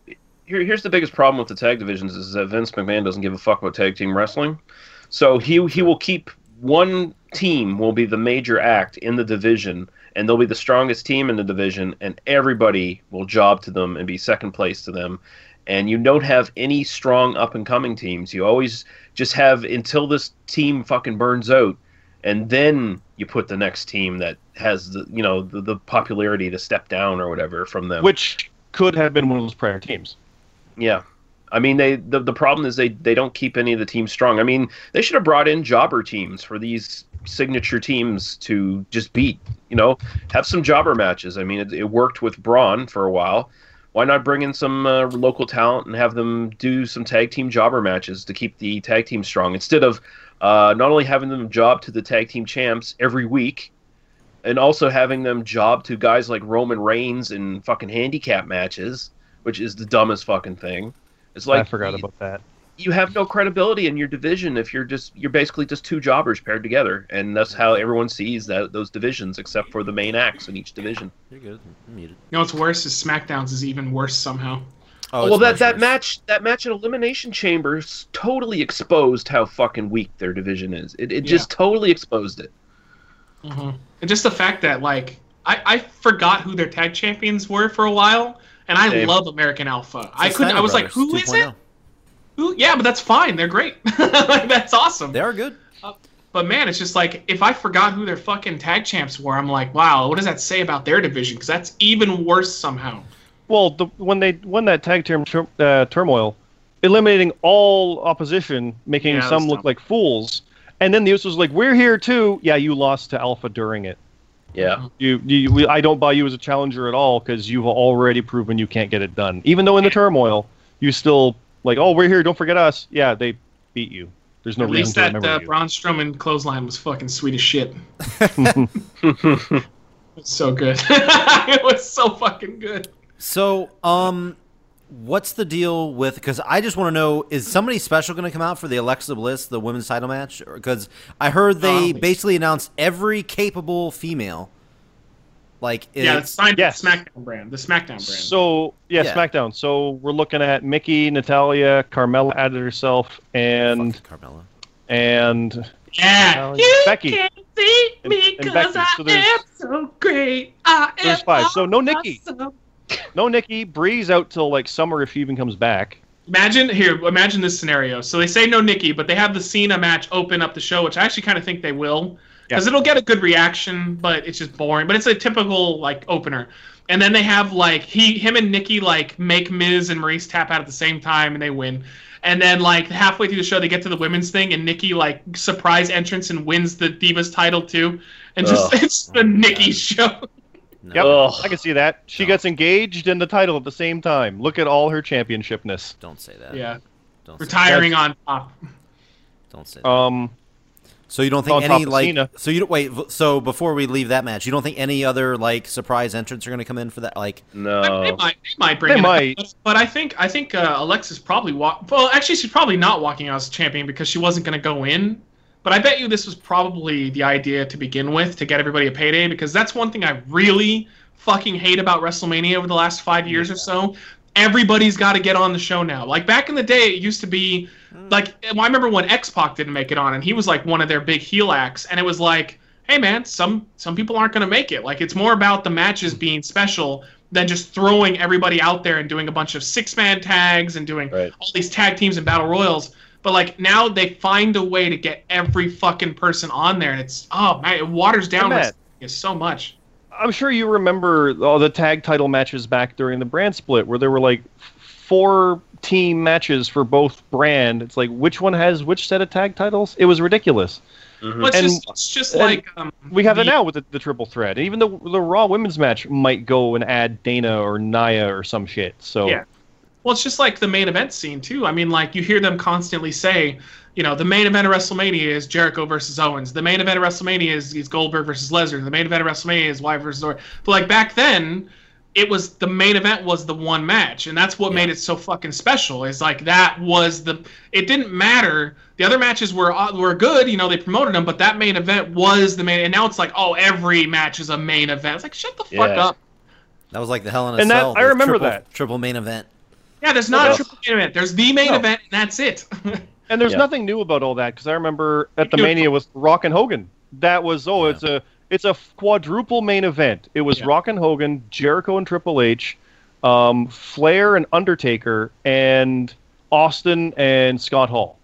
here, here's the biggest problem with the tag divisions is that Vince McMahon doesn't give a fuck about tag team wrestling. So he he will keep one team will be the major act in the division, and they'll be the strongest team in the division, and everybody will job to them and be second place to them. And you don't have any strong up and coming teams. You always just have until this team fucking burns out, and then you put the next team that has the you know the, the popularity to step down or whatever from them. Which could have been one of those prior teams. Yeah. I mean, they the, the problem is they, they don't keep any of the teams strong. I mean, they should have brought in jobber teams for these signature teams to just beat. You know, have some jobber matches. I mean, it, it worked with Braun for a while. Why not bring in some uh, local talent and have them do some tag team jobber matches to keep the tag team strong instead of uh, not only having them job to the tag team champs every week, and also having them job to guys like Roman Reigns in fucking handicap matches, which is the dumbest fucking thing. It's like I forgot about that. You have no credibility in your division if you're just you're basically just two jobbers paired together, and that's how everyone sees that those divisions, except for the main acts in each division. You're good. I'm muted. You know what's worse is SmackDowns is even worse somehow. Oh, well, that that worse. match that match at Elimination Chamber s- totally exposed how fucking weak their division is. It it just totally exposed it. hmm And just the fact that like I, I forgot who their tag champions were for a while, and I Same. love American Alpha. It's I couldn't. I Steiner was like, Brothers who is 2.0. it? Who? Yeah, but that's fine. They're great. like, that's awesome. They are good. But man, it's just like if I forgot who their fucking tag champs were, I'm like, wow, what does that say about their division? Because that's even worse somehow. Well, the, when they won that tag team tur- uh, turmoil, eliminating all opposition, making Yeah, some look dumb. like fools, and then the Usos was like, "We're here too." Yeah, you lost to Alpha during it. Yeah. You, you we, I don't buy you as a challenger at all because you've already proven you can't get it done. Even though in the turmoil, you still like, "Oh, we're here. Don't forget us." Yeah, they beat you. There's no At reason least that remember uh, you. Braun Strowman clothesline was fucking sweet as shit. It's so good. it was so fucking good. So, um, what's the deal with? Because I just want to know: is somebody special going to come out for the Alexa Bliss, the women's title match? Because I heard they basically announced every capable female. Like, yeah, it's, it's signed yes. the SmackDown brand. The SmackDown brand. So yeah, Yeah. SmackDown. So we're looking at Mickie, Natalya, Carmella added herself, and Fuck Carmella. and yeah, Uh, you Becky. can't see And- me because I So am so great. I there's am five. So no Nikki. awesome. no Nikki. Breeze out till like summer if she even comes back. Imagine here. Imagine this scenario. So they say no Nikki, but they have the Cena match open up the show, which I actually kind of think they will, because Yeah. it'll get a good reaction, but it's just boring. But it's a typical like opener. And then they have like he, him, and Nikki like make Miz and Maryse tap out at the same time, and they win. And then like halfway through the show, they get to the women's thing, and Nikki like surprise entrance and wins the Divas title too, and just Ugh. it's the Nikki show. No. Yep, Ugh. I can see that. She No. gets engaged in the title at the same time. Look at all her championshipness. Don't say that. Yeah, Don't say retiring on top. Don't say that. Um, So you don't think any like Cena. so you don't wait so before we leave that match, you don't think any other like surprise entrants are going to come in for that like No. They might, they might bring They in might. couple, but I think I think uh, Alexis probably walk. Well, actually, she's probably not walking out as champion because she wasn't going to go in. But I bet you this was probably the idea to begin with to get everybody a payday because that's one thing I really fucking hate about WrestleMania over the last five years or so. Everybody's got to get on the show now. Like back in the day, it used to be hmm. like well, I remember when X Pac didn't make it on, and he was like one of their big heel acts, and it was like, hey man, some some people aren't going to make it. Like it's more about the matches hmm. being special than just throwing everybody out there and doing a bunch of six man tags and doing Right. all these tag teams and battle royals. But like now they find a way to get every fucking person on there, and it's oh man, it waters down so much. I'm sure you remember all the tag title matches back during the brand split where there were like four team matches for both brand. It's like which one has which set of tag titles? It was ridiculous. Mhm. Well, it's And- just it's just like um, We have the- it now with the, the triple threat. Even the the Raw women's match might go and add Dana or Naya or some shit. So Yeah. Well, it's just like the main event scene too. I mean, like you hear them constantly say, you know, the main event of WrestleMania is Jericho versus Owens. The main event of WrestleMania is, is Goldberg versus Lesnar. The main event of WrestleMania is Wyatt versus Orton. But like back then, it was the main event was the one match, and that's what made it so fucking special. Is like that was the. It didn't matter. The other matches were uh, were good, you know, they promoted them, but that main event was the main. And now it's like, oh, every match is a main event. It's like, shut the fuck Yeah. up. that was like the Hell in a And that- I remember triple, that. triple main event. Yeah, there's not a triple main event. There's the main No. event, and that's it. And there's Yeah. nothing new about all that because I remember at the Mania with Rock and Hogan. That was oh, Yeah. it's a it's a quadruple main event. It was Yeah. Rock and Hogan, Jericho and Triple H, um, Flair and Undertaker, and Austin and Scott Hall.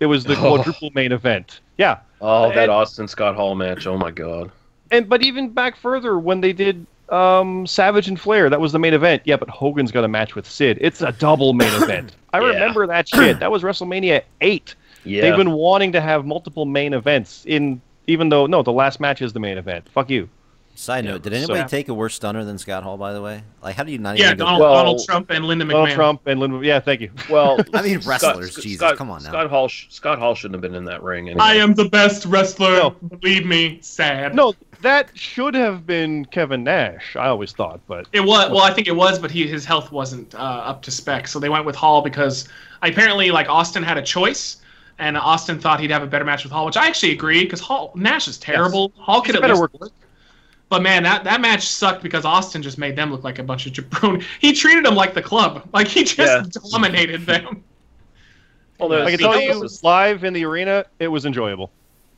It was the Oh. quadruple main event. Yeah, Oh, that and- Austin Scott Hall match. Oh my god. and but even back further when they did um, Savage and Flair, that was the main event. Yeah, but Hogan's got a match with Sid. It's a double main event. I Yeah. remember that shit. That was WrestleMania eight. Yeah. They've been wanting to have multiple main events in even though no, the last match is the main event. Fuck you. Side note: Did so- anybody take a worse stunner than Scott Hall? By the way, like how do you not yeah, even go? Donald, Well- Donald Trump and Linda McMahon. Donald Trump and Linda. Yeah, thank you. well, I mean, wrestlers, Scott- Jesus, Scott- come on now. Scott Hall. Scott Hall shouldn't have been in that ring. Anyway. I am the best wrestler. No. Believe me, sad. No, that should have been Kevin Nash. I always thought, but It was well, I think it was, but he his health wasn't uh, up to spec, so they went with Hall because apparently like Austin had a choice, and Austin thought he'd have a better match with Hall, which I actually agree because Hall Nash is terrible. Hall could He's at better least work- work. But man, that, that match sucked because Austin just made them look like a bunch of jabroni. He treated them like the club, like he just Yeah. dominated them. Well, there's- I can tell you, was- live in the arena, it was enjoyable.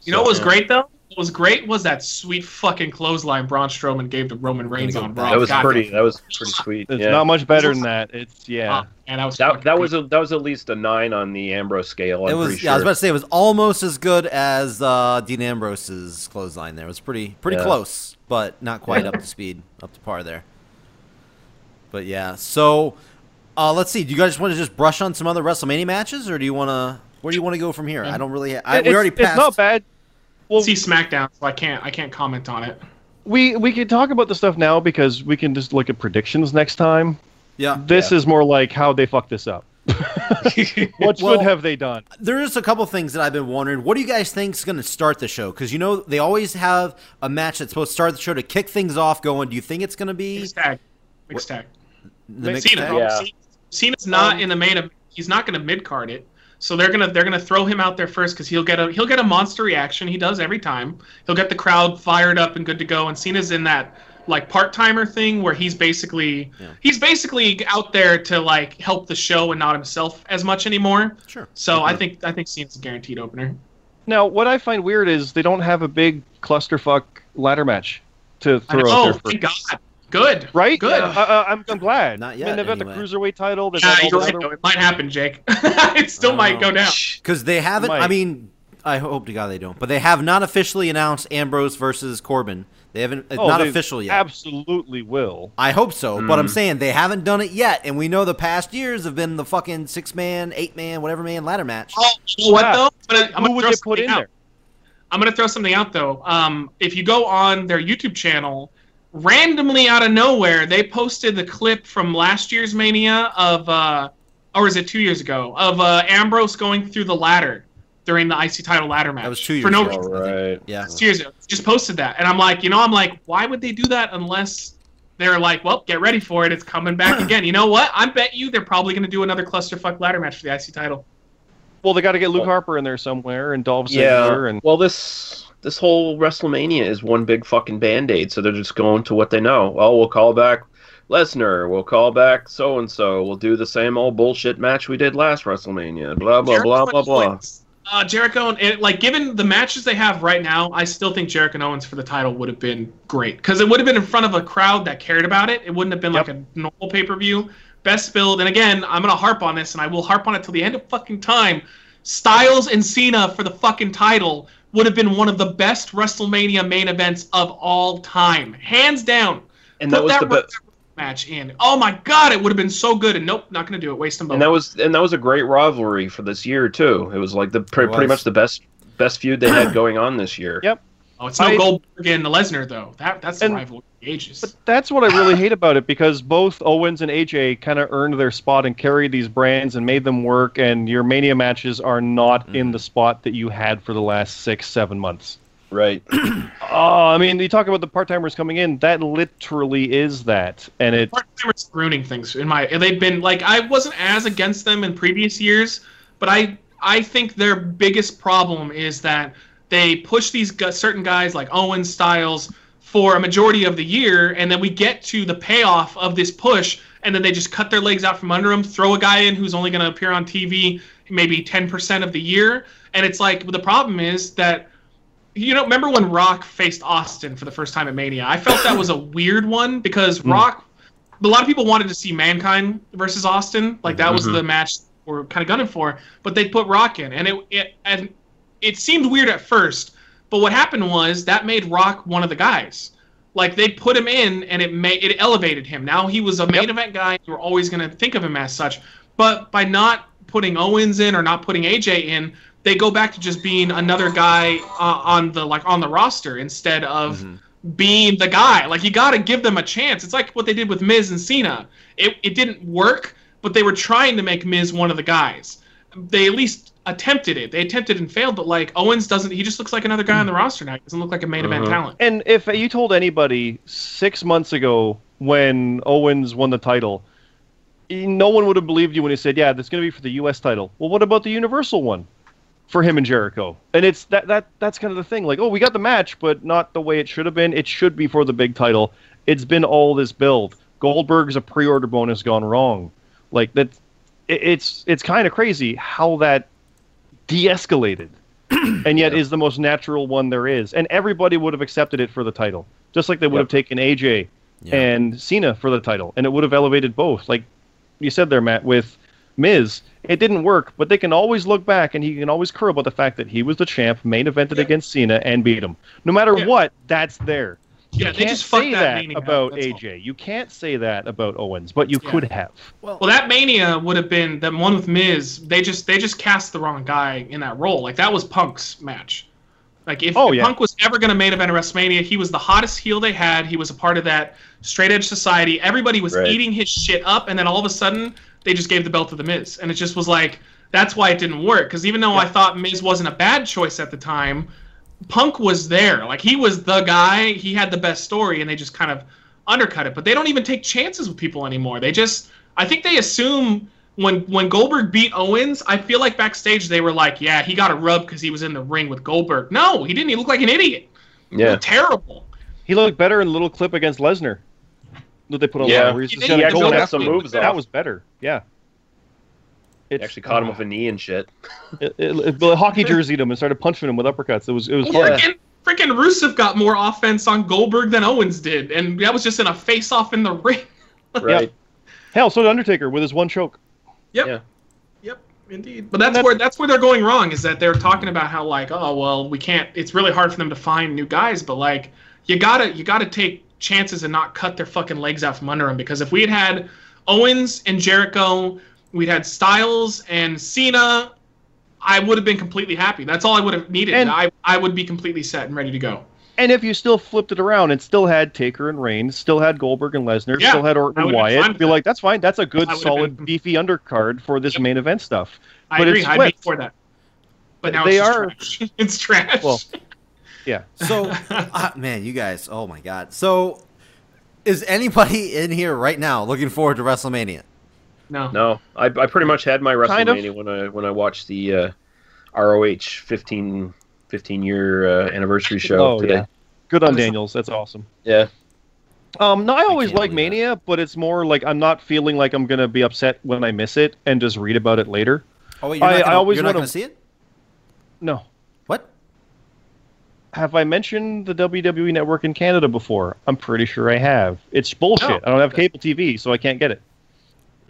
You know what was So- great though? What was great was that sweet fucking clothesline Braun Strowman gave to Roman Reigns on back. Raw. that was God, pretty. That was pretty sweet. It's yeah. not much better than that. It's yeah. ah, man, that was that, that was a that was at least a nine on the Ambrose scale. I'm it was. pretty Yeah, I was about to say it was almost as good as uh, Dean Ambrose's clothesline. There it was pretty pretty Yeah. close, but not quite up to speed, up to par there. But yeah, so uh, let's see. Do you guys want to just brush on some other WrestleMania matches, or do you want to? Where do you want to go from here? I don't really. I, we already passed. It's not bad. Well, see SmackDown, so I can't I can't comment on it. we we can talk about the stuff now because we can just look at predictions next time. Yeah, This is more like how they fucked this up. what Well- should have they done? There is a couple things that I've been wondering. What do you guys think is going to start the show? Because you know they always have a match that's supposed to start the show to kick things off. Going, do you think it's going to be Mixed tag. Mixed tag. the mixed Cena. tag? though. Yeah. Cena's not Um, in the main. He's not going to mid card it. So they're gonna they're gonna throw him out there first because he'll get a he'll get a monster reaction. He does every time. He'll get the crowd fired up and good to go. And Cena's in that like part timer thing where he's basically Yeah. he's basically out there to like help the show and not himself as much anymore. Sure. So I think I think Cena's a guaranteed opener. Now, what I find weird is they don't have a big clusterfuck ladder match to throw out there oh, thank God. Good. Right? Good. Uh, uh, I'm, I'm glad. Not I yet, mean, they've got anyway. the cruiserweight title. They've Yeah, you're right. other- Though. It might happen, Jake. it still I might go down. Because they haven't. I mean, I hope to God they don't. But they have not officially announced Ambrose versus Corbin. They haven't. It's Oh, not they official yet. Absolutely will. I hope so, but Hmm. I'm saying they haven't done it yet, and we know the past years have been the fucking six man, eight man, whatever man ladder match. Oh, you know what Yeah. though? I'm gonna, I'm Who would throw they put something in out. there? I'm gonna throw something out though. Um, if you go on their YouTube channel, randomly out of nowhere, they posted the clip from last year's Mania of, uh, or is it two years ago, of uh, Ambrose going through the ladder during the IC title ladder match. That was two years for years no ago. reason. All right. Yeah. Two years ago. Just posted that, and I'm like, you know, I'm like, why would they do that unless they're like, well, get ready for it. It's coming back again. You know what? I bet you they're probably going to do another clusterfuck ladder match for the IC title. Well, they got to get Luke Harper in there somewhere and Dolph Ziggler Yeah. and Well, this this whole WrestleMania is one big fucking band aid, so they're just going to what they know. Oh, we'll call back Lesnar. We'll call back so and so. We'll do the same old bullshit match we did last WrestleMania. Blah blah blah Jericho blah and blah. Uh, Jericho and it, like given the matches they have right now, I still think Jericho and Owens for the title would have been great because it would have been in front of a crowd that cared about it. It wouldn't have been like a normal pay per view. Best build, and again, I'm gonna harp on this, and I will harp on it till the end of fucking time. Styles and Cena for the fucking title would have been one of the best WrestleMania main events of all time, hands down. And that Put was that the best. Match in. Oh my god, it would have been so good. And nope, not gonna do it. Waste them both. And that was and that was a great rivalry for this year too. It was like the pre- It pretty much the best best feud they had going on this year. Yep. Oh, it's no I- Goldberg and Lesnar though. That that's the And- rivalry of ages. But that's what I really hate about it because both Owens and AJ kind of earned their spot and carried these brands and made them work. And your Mania matches are not in mm-hmm. the spot that you had for the last six, seven months. Right. Oh, I mean, you talk about the part timers coming in. That literally is that, and it. Part timers ruining things in my. They've been like I wasn't as against them in previous years, but I I think their biggest problem is that they push these certain guys like Owen Styles for a majority of the year, and then we get to the payoff of this push, and then they just cut their legs out from under them, throw a guy in who's only going to appear on TV maybe 10% of the year, and it's like the problem is that you know, remember when Rock faced Austin for the first time at Mania? I felt that was a weird one because hmm. Rock. A lot of people wanted to see Mankind versus Austin, like that was mm-hmm. the match we're kind of gunning for. But they put Rock in, and it, it and it seemed weird at first. But what happened was that made Rock one of the guys. Like they put him in, and it made it elevated him. Now he was a main event guy. You were always going to think of him as such. But by not putting Owens in or not putting AJ in, they go back to just being another guy uh, on the like on the roster instead of being the guy. Like you got to give them a chance. It's like what they did with Miz and Cena. It it didn't work, but they were trying to make Miz one of the guys. They at least attempted it. They attempted and failed, but like Owens doesn't. He just looks like another guy on the mm-hmm. roster now. He doesn't look like a main event uh-huh. talent. And if you told anybody six months ago when Owens won the title, no one would have believed you when he said, "Yeah, that's going to be for the U.S. title." Well, what about the Universal one for him and Jericho? And it's that that that's kind of the thing. Like, oh, we got the match, but not the way it should have been. It should be for the big title. It's been all this build. Goldberg's a pre-order bonus gone wrong. Like that, it, it's it's kind of crazy how that de-escalated and yet is the most natural one there is. And everybody would have accepted it for the title, just like they would Yep. have taken AJ Yeah. and Cena for the title, and it would have elevated both. Like you said there, Matt, with Miz, it didn't work, but they can always look back and he can always crow about the fact that he was the champ, main evented against Cena, and beat him. No matter Yeah. what, that's there. You Yeah, they can't just fucked say that that meaning up, about that's all. AJ. You can't say that about Owens, but you Yeah. could have. Well, that Mania would have been the one with Miz. They just they just cast the wrong guy in that role. Like that was Punk's match. Like if, Oh, if yeah. Punk was ever going to main event a WrestleMania, he was the hottest heel they had. He was a part of that straight edge society. Everybody was Right. eating his shit up, and then all of a sudden they just gave the belt to the Miz, and it just was like that's why it didn't work. Because even though I thought Miz wasn't a bad choice at the time, Punk was there. Like he was the guy. He had the best story, and they just kind of undercut it. But they don't even take chances with people anymore. They just, I think they assume when when Goldberg beat Owens, I feel like backstage they were like, yeah, he got a rub because he was in the ring with Goldberg. No, he didn't. He looked like an idiot. Yeah. looked terrible. He looked better in the little clip against Lesnar that they put on Yeah. where he's He just did- got he actually gold got after some moves That off. was better. Yeah. He It's, actually caught him with a uh, knee and shit. it, it, it- the hockey jerseyed him and started punching him with uppercuts. It was it was fun. Yeah. Freaking freaking Rusev got more offense on Goldberg than Owens did, and that was just in a face off in the ring. Right. Hell, so did Undertaker with his one choke. Yep. Yeah. Yep, indeed. But that's, That's- where that's where they're going wrong is that they're talking about how like, oh well, we can't. It's really hard for them to find new guys, but like, you gotta you gotta take chances and not cut their fucking legs out from under them because if we had had Owens and Jericho, we'd had Styles and Cena. I would have been completely happy. That's all I would have needed. And- I, I would be completely set and ready to go. And if you still flipped it around and still had Taker and Reigns, still had Goldberg and Lesnar, Yeah, still had I Orton and would've been fine Wyatt, be like, that's fine. That's a good, solid, been- beefy undercard for this Yep. main event stuff. I But agree. it's I'd be for that. but now They it's are- trash. it's trash. Well, Yeah. So, uh, man, you guys, oh my god. So, is anybody in here right now looking forward to WrestleMania? No. No, I, I pretty much had my Kind of. WrestleMania when I when I watched the uh, ROH 15, 15 year uh, anniversary show Oh, today. yeah. Good on Daniels. That's awesome. Yeah. Um, no, I always can't like believe that. Mania, but it's more like I'm not feeling like I'm gonna be upset when I miss it and just read about it later. Oh wait, you're I- not gonna, always wanna- to see it? No. What? Have I mentioned the WWE Network in Canada before? I'm pretty sure I have. It's bullshit. No. I don't have cable TV, so I can't get it.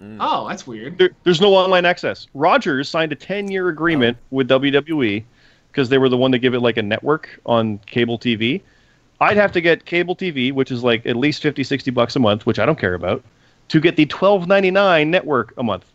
Mm. Oh, that's weird. There, there's no online access. Rogers signed a 10 year agreement oh. with WWE because they were the one to give it like a network on cable TV. I'd have to get cable TV, which is like at least 50, 60 bucks a month, which I don't care about, to get the 12.99 network a month.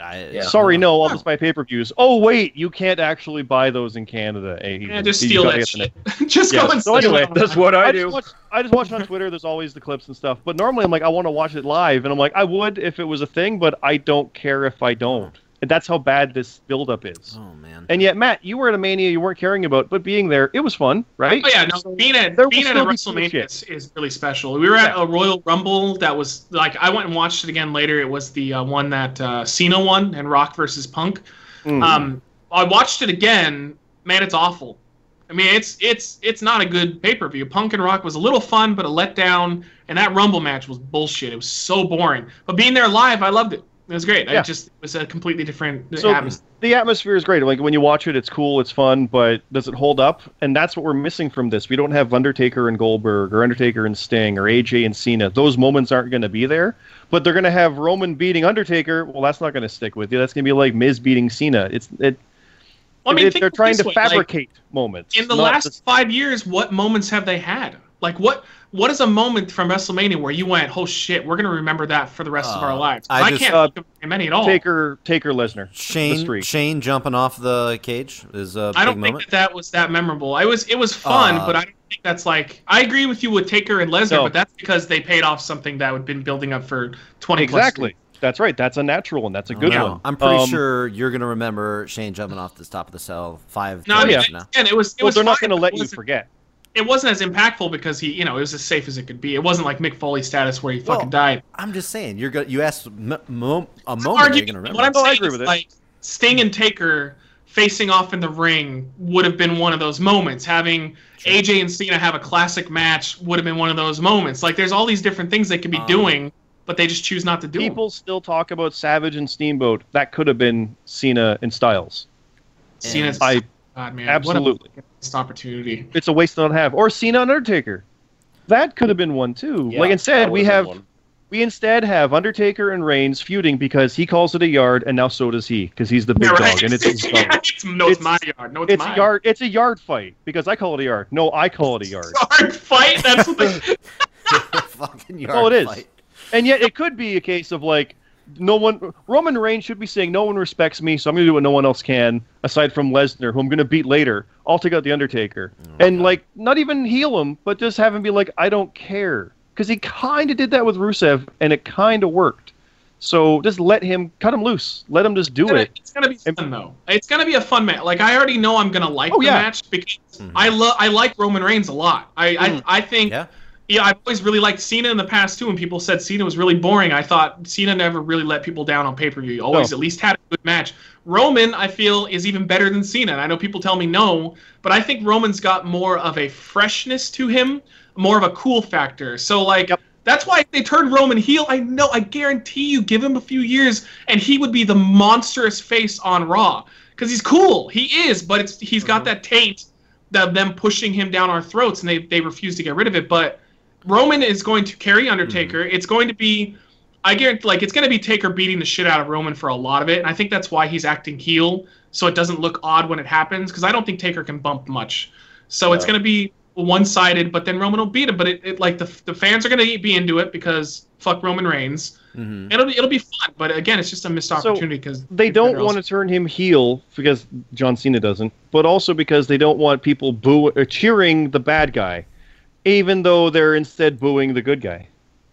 I, Yeah. Sorry, no, I'll just buy pay per views. Oh wait, you can't actually buy those in Canada. eh, Yeah, just steal gotta that get the shit. just Yeah, go and so steal anyway, it. That's what I, I do. just, watch, I just watch it on Twitter. There's always the clips and stuff. But normally, I'm like, I want to watch it live, and I'm like, I would if it was a thing, but I don't care if I don't. And that's how bad this buildup is. Oh man. And yet, Matt, you were at a mania you weren't caring about, but being there, it was fun, right? Oh yeah, no, being at There being at a WrestleMania is, is really special. We were at a Royal Rumble that was like I went and watched it again later. It was the uh, one that uh, Cena won and Rock versus Punk. Mm. Um, I watched it again. Man, it's awful. I mean, it's it's it's not a good pay per view. Punk and Rock was a little fun, but a letdown. And that Rumble match was bullshit. It was so boring. But being there live, I loved it. It was great. I just it was a completely different So atmosphere. the atmosphere is great. Like when you watch it, it's cool, it's fun, but does it hold up? And that's what we're missing from this. We don't have Undertaker and Goldberg, or Undertaker and Sting, or AJ and Cena. Those moments aren't going to be there. But they're going to have Roman beating Undertaker. Well, that's not going to stick with you. That's going to be like Miz beating Cena. It's it. Well, I mean, it- they're trying to way, like, fabricate moments. in the last just- five years, what moments have they had? Like what what is a moment from WrestleMania where you went, oh shit, we're gonna remember that for the rest of Uh, our lives? I I, just- can't uh, think of many at all. Taker Taker Lesnar. the Shane. Shane jumping off the cage is a I big don't think that that was that memorable. I was it was fun, Uh, but I don't think that's like I agree with you with Taker and Lesnar, No. but that's because they paid off something that had been building up for twenty plus Exactly. That's right. That's a natural one. That's a good Yeah, one. I'm pretty Um, sure you're gonna remember Shane jumping off the top of the cell five No, I times yeah. from now. again, it was it Well, was they're not going to let you forget. It wasn't as impactful because he, you know, it was as safe as it could be. It wasn't like Mick Foley status where he fucking died. I'm just saying you're gonna you asked m- mo- a I'm moment you're gonna remember. What I'm Oh, I saying agree is with it. like Sting and Taker facing off in the ring would have been one of those moments. Having AJ and Cena have a classic match would have been one of those moments. Like there's all these different things they could be Um, doing, but they just choose not to do them. People still talk about Savage and Steamboat. That could have been Cena and Styles. Cena's I God man, absolutely. what a opportunity. It's a waste to not have. Or Cena and Undertaker. That could have been one too. Yeah, like instead, we would've one. we instead have Undertaker and Reigns feuding because he calls it a yard, and now so does he because he's the big Yeah, right. dog, and it's his dog. Yeah, it's, no, it's, It's- my yard. No, it's, It's mine. a yard. It's a yard fight because I call it a yard. No, I call it a yard. Yard fight. That's what they, Fucking yard Oh, it is. fight. And yet, it could be a case of like no one. Roman Reigns should be saying, "No one respects me, so I'm going to do what no one else can, aside from Lesnar, who I'm going to beat later. I'll take out the Undertaker." and like, not even heel him, but just have him be like, "I don't care," because he kind of did that with Rusev, and it kind of worked. So just let him cut him loose. Let him just do It's gonna- it. It's gonna be fun though. It's gonna be a fun match. Like I already know I'm gonna like Oh, the yeah. match because I love I like Roman Reigns a lot. I Mm. I, I think Yeah. Yeah I've always really liked Cena in the past too. When people said Cena was really boring, I thought Cena never really let people down on pay per view. Always No. at least had a good match. Roman I feel is even better than Cena. And I know people tell me no, but I think Roman's got more of a freshness to him, more of a cool factor. So like. Yep. That's why they turned Roman heel. I know. I guarantee you, give him a few years, and he would be the monstrous face on Raw. Because he's cool. He is, but it's he's got mm-hmm. that taint of them pushing him down our throats, and they they refuse to get rid of it. But Roman is going to carry Undertaker. It's going to be, I guarantee, like it's going to be Taker beating the shit out of Roman for a lot of it, and I think that's why he's acting heel, so it doesn't look odd when it happens. Because I don't think Taker can bump much, so it's going to be one-sided. But then Roman will beat him. But it, it like the the fans are going to be into it because fuck Roman Reigns. Mhm. It'll be it'll be fun. But again, it's just a missed opportunity because They don't want to turn him heel because John Cena doesn't, but also because they don't want people boo or cheering the bad guy, even though they're instead booing the good guy.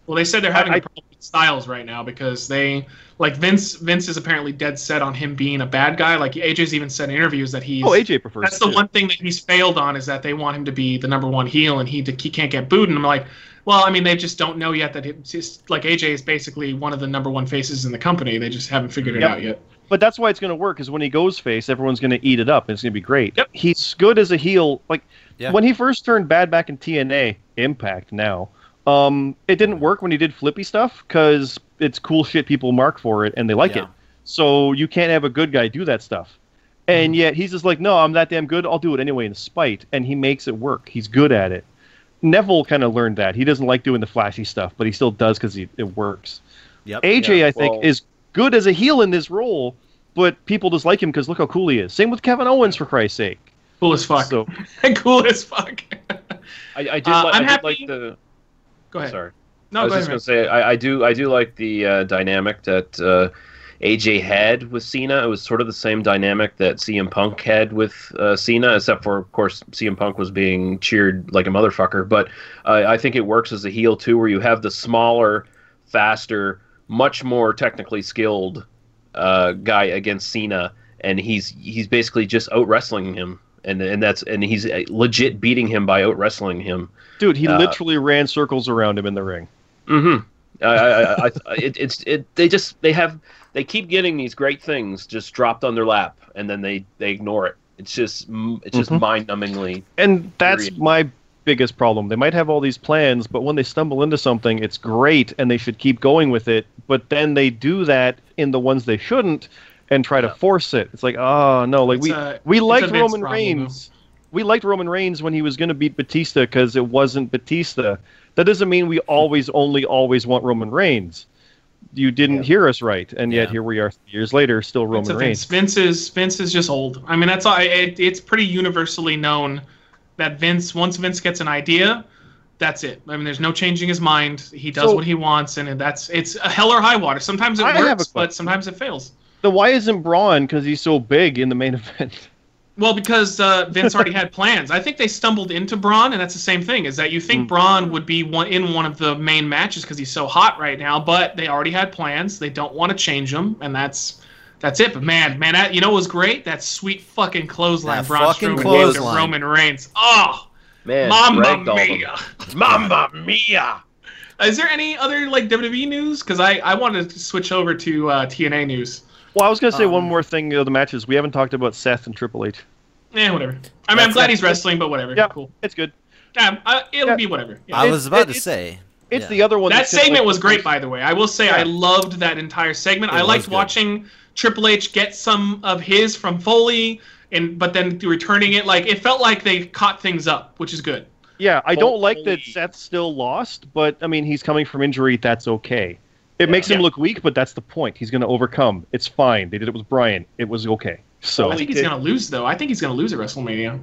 Well, they said they're having I- a problem with Styles right now because they like Vince. Vince is apparently dead set on him being a bad guy. Like AJ's even said in interviews that he's. Oh, AJ prefers. That's the it. one thing that he's failed on is that they want him to be the number one heel and he he can't get booed. And I'm like, well, I mean, they just don't know yet that it's just like AJ is basically one of the number one faces in the company. They just haven't figured it Yep. out yet. But that's why it's going to work. Is when he goes face, everyone's going to eat it up. and It's going to be great. Yep. He's good as a heel. Like Yeah. when he first turned bad back in TNA Impact. Now, um, it didn't work when he did flippy stuff because it's cool shit. People mark for it and they like Yeah. it. So you can't have a good guy do that stuff. And yet he's just like, no, I'm that damn good. I'll do it anyway in spite. And he makes it work. He's good at it. Neville kind of learned that. He doesn't like doing the flashy stuff, but he still does because it works. Yep. AJ, Yeah, I think, well- is good as a heel in this role, but people just like him because look how cool he is. Same with Kevin Owens, for Christ's sake. Cool as fuck. So cool as fuck. I, I did, Uh, li- I'm I did happy- like the. Go ahead. Sorry. No, I was go just ahead. gonna say I, I do I do like the uh, dynamic that uh, AJ had with Cena. It was sort of the same dynamic that CM Punk had with uh, Cena, except for of course CM Punk was being cheered like a motherfucker. But uh, I think it works as a heel too, where you have the smaller, faster, much more technically skilled uh, guy against Cena, and he's he's basically just out wrestling him. And, and that's and he's uh, legit beating him by out wrestling him. dude, he Uh, literally ran circles around him in the ring. Mm-hmm. I, I, I, it, it's it. They just they have they keep getting these great things just dropped on their lap, and then they they ignore it. It's just it's just Mhm. mind-numbingly. And that's Period. my biggest problem. They might have all these plans, but when they stumble into something, it's great and they should keep going with it. But then they do that in the ones they shouldn't and try to force it. It's like, oh no, like It's we a- we liked Roman problem, Reigns. We liked Roman Reigns when he was going to beat Batista because it wasn't Batista. That doesn't mean we hmm. always only always want Roman Reigns. You didn't Yeah. hear us right, and yet Yeah. here we are years later, still Roman. Reigns. Vince is Vince is just old. I mean, that's all. It, it's pretty universally known that Vince, once Vince gets an idea, that's it. I mean, there's no changing his mind. He does So- what he wants, and that's it's a hell or high water. Sometimes it I works, but sometimes it fails. Then why isn't Braun because he's so big in the main event? Well, because uh, Vince already had plans. I think they stumbled into Braun, and that's the same thing. Is that you think Braun would be one in one of the main matches because he's so hot right now, but they already had plans. They don't want to change them, and that's that's it. But man, man, that, you know what was great? That sweet fucking clothesline That Braun fucking Strowman gave to. Roman Reigns. Oh, Man, Mamma ragdolled him. mia! Mamma mia! Is there any other like WWE news? Because I I wanted to switch over to uh, TNA news. Well, I was going to say one Um, more thing of the matches. We haven't talked about Seth and Triple H. Eh, whatever. I mean, I'm glad he's wrestling, but whatever. Yeah. Cool. It's good. Yeah, uh, it'll Yeah. be whatever. Yeah. I was about it- to it's- say. It's yeah. the other one. that that's segment like- was great, by the way. I will say Yeah. I loved that entire segment. It I liked watching Triple H get some of his from Foley, and but then returning it. Like it felt like they caught things up, which is good. Yeah, I don't like that Holy- Seth still lost, but I mean, he's coming from injury. That's okay. It makes him look weak, but that's the point. He's going to overcome. It's fine. They did it with Bryan. It was okay. So I think he's gonna lose though. I think he's gonna lose at WrestleMania.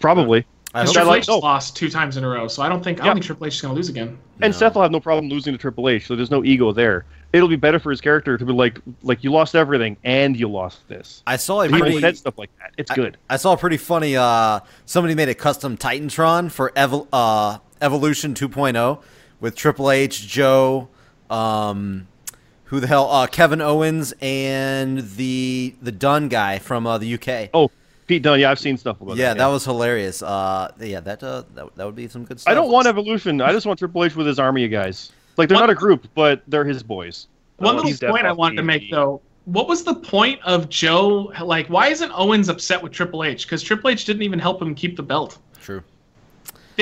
probably. I Because Triple like- H no. lost two times in a row, so I don't think I don't think Triple H is gonna lose again. And No. Seth will have no problem losing to Triple H. So there's no ego there. It'll be better for his character to be like, like you lost everything and you lost this. I saw a People pretty. said stuff like that. It's good. I saw a pretty funny. Uh, somebody made a custom Titantron for Evol- uh, Evolution 2.0 with Triple H, Joe, um, who the hell, uh, Kevin Owens, and the the Dunne guy from uh, the UK. oh, Pete Dunne. Yeah, I've seen stuff about yeah, that. Yeah, that was hilarious. Uh, yeah, that, uh, that that would be some good stuff. I don't want Evolution. I just want Triple H with his army of guys. Like they're What- not a group, but they're his boys. One Oh, little point I wanted to make though. What was the point of Joe? Like, why isn't Owens upset with Triple H? Because Triple H didn't even help him keep the belt.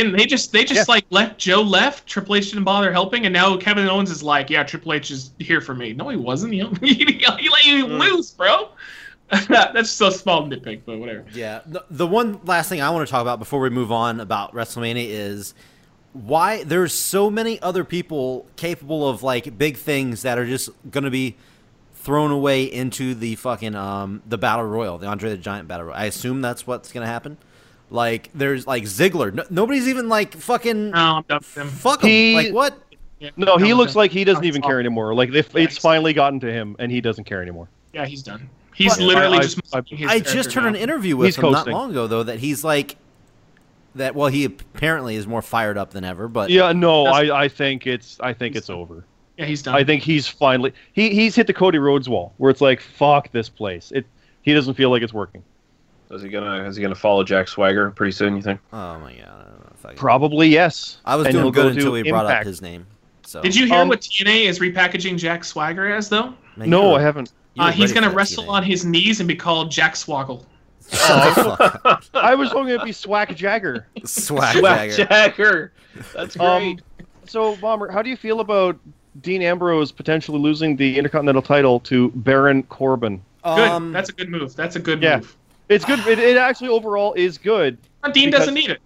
True. Didn't they just they just Yeah. like left Joe left? Triple H didn't bother helping, and now Kevin Owens is like, yeah, Triple H is here for me. No, he wasn't. He, he, he let you Mm. lose, bro. That's so small nitpick, but whatever. Yeah. The, the one last thing I want to talk about before we move on about WrestleMania is why there's so many other people capable of like big things that are just going to be thrown away into the fucking um the battle royal, the Andre the Giant battle royal. I assume that's what's going to happen. Like there's like Ziggler. No, nobody's even like fucking No, I'm done with him. fuck him. He- Like what? Yeah, No, he looks him. like he doesn't even care anymore. Like if Yeah, it's he's- finally gotten to him, and he doesn't care anymore. Yeah, he's done. He's But- literally I- I- just. I- making his I just character heard an interview with He's him not long ago though that he's like that well he apparently is more fired up than ever, but Yeah, no, I, I think it's I think it's over. Yeah, he's done. I think he's finally he he's hit the Cody Rhodes wall where it's like fuck this place. It he doesn't feel like it's working. Is he gonna is he gonna follow Jack Swagger pretty soon? You think? Oh my god, I don't know if I, can- Probably yes. I was And doing he'll go good to until we brought up his name. So Did you hear Um, what TNA is repackaging Jack Swagger as though? No, I haven't. Uh, he's gonna wrestle TNA. on his knees and be called Jack Swaggle. I was hoping it'd be Swag Jagger. Swag Swag Jagger. Jagger. That's great. Um, so, Bomber, how do you feel about Dean Ambrose potentially losing the Intercontinental title to Baron Corbin? Good. Um, That's a good move. That's a good yeah. move. It's good. It, it actually overall is good. Dean doesn't need it.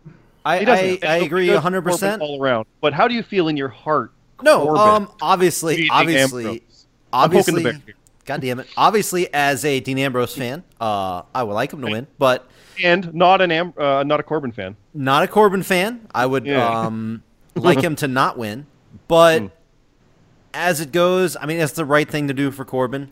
I, doesn't. I, I agree good 100. percent all around. But how do you feel in your heart? No, Corbin um, obviously, beating obviously, Ambrose? I'm poking the obviously. God damn it! Obviously, as a Dean Ambrose fan, uh, I would like him to win, but and not an Am- uh, not a Corbin fan. not a Corbin fan. I would Yeah. um, like him to not win, but Hmm. as it goes, I mean, it's the right thing to do for Corbin.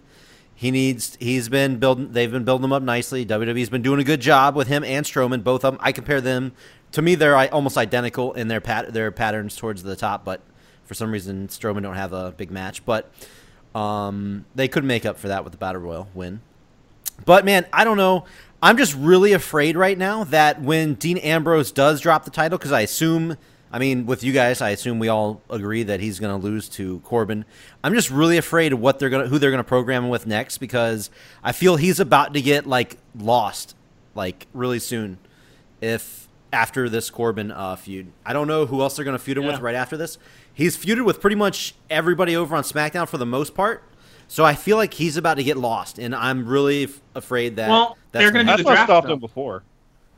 He needs. He's been building. They've been building him up nicely. WWE's been doing a good job with him and Strowman. Both of them. I compare them. To me, they're almost identical in their pat their patterns towards the top, but for some reason, Strowman don't have a big match. But um, they could make up for that with the Battle Royal win. But man, I don't know. I'm just really afraid right now that when Dean Ambrose does drop the title, because I assume, I mean, with you guys, I assume we all agree that he's going to lose to Corbin. I'm just really afraid of what they're going to, who they're going to program him with next, because I feel he's about to get like lost, like really soon, if after this Corbin uh, feud. I don't know who else they're going to feud him with right after this. He's feuded with pretty much everybody over on SmackDown for the most part. So I feel like he's about to get lost, and I'm really f- afraid that. Well, that's they're gonna do That's the what draft, stopped though. him before.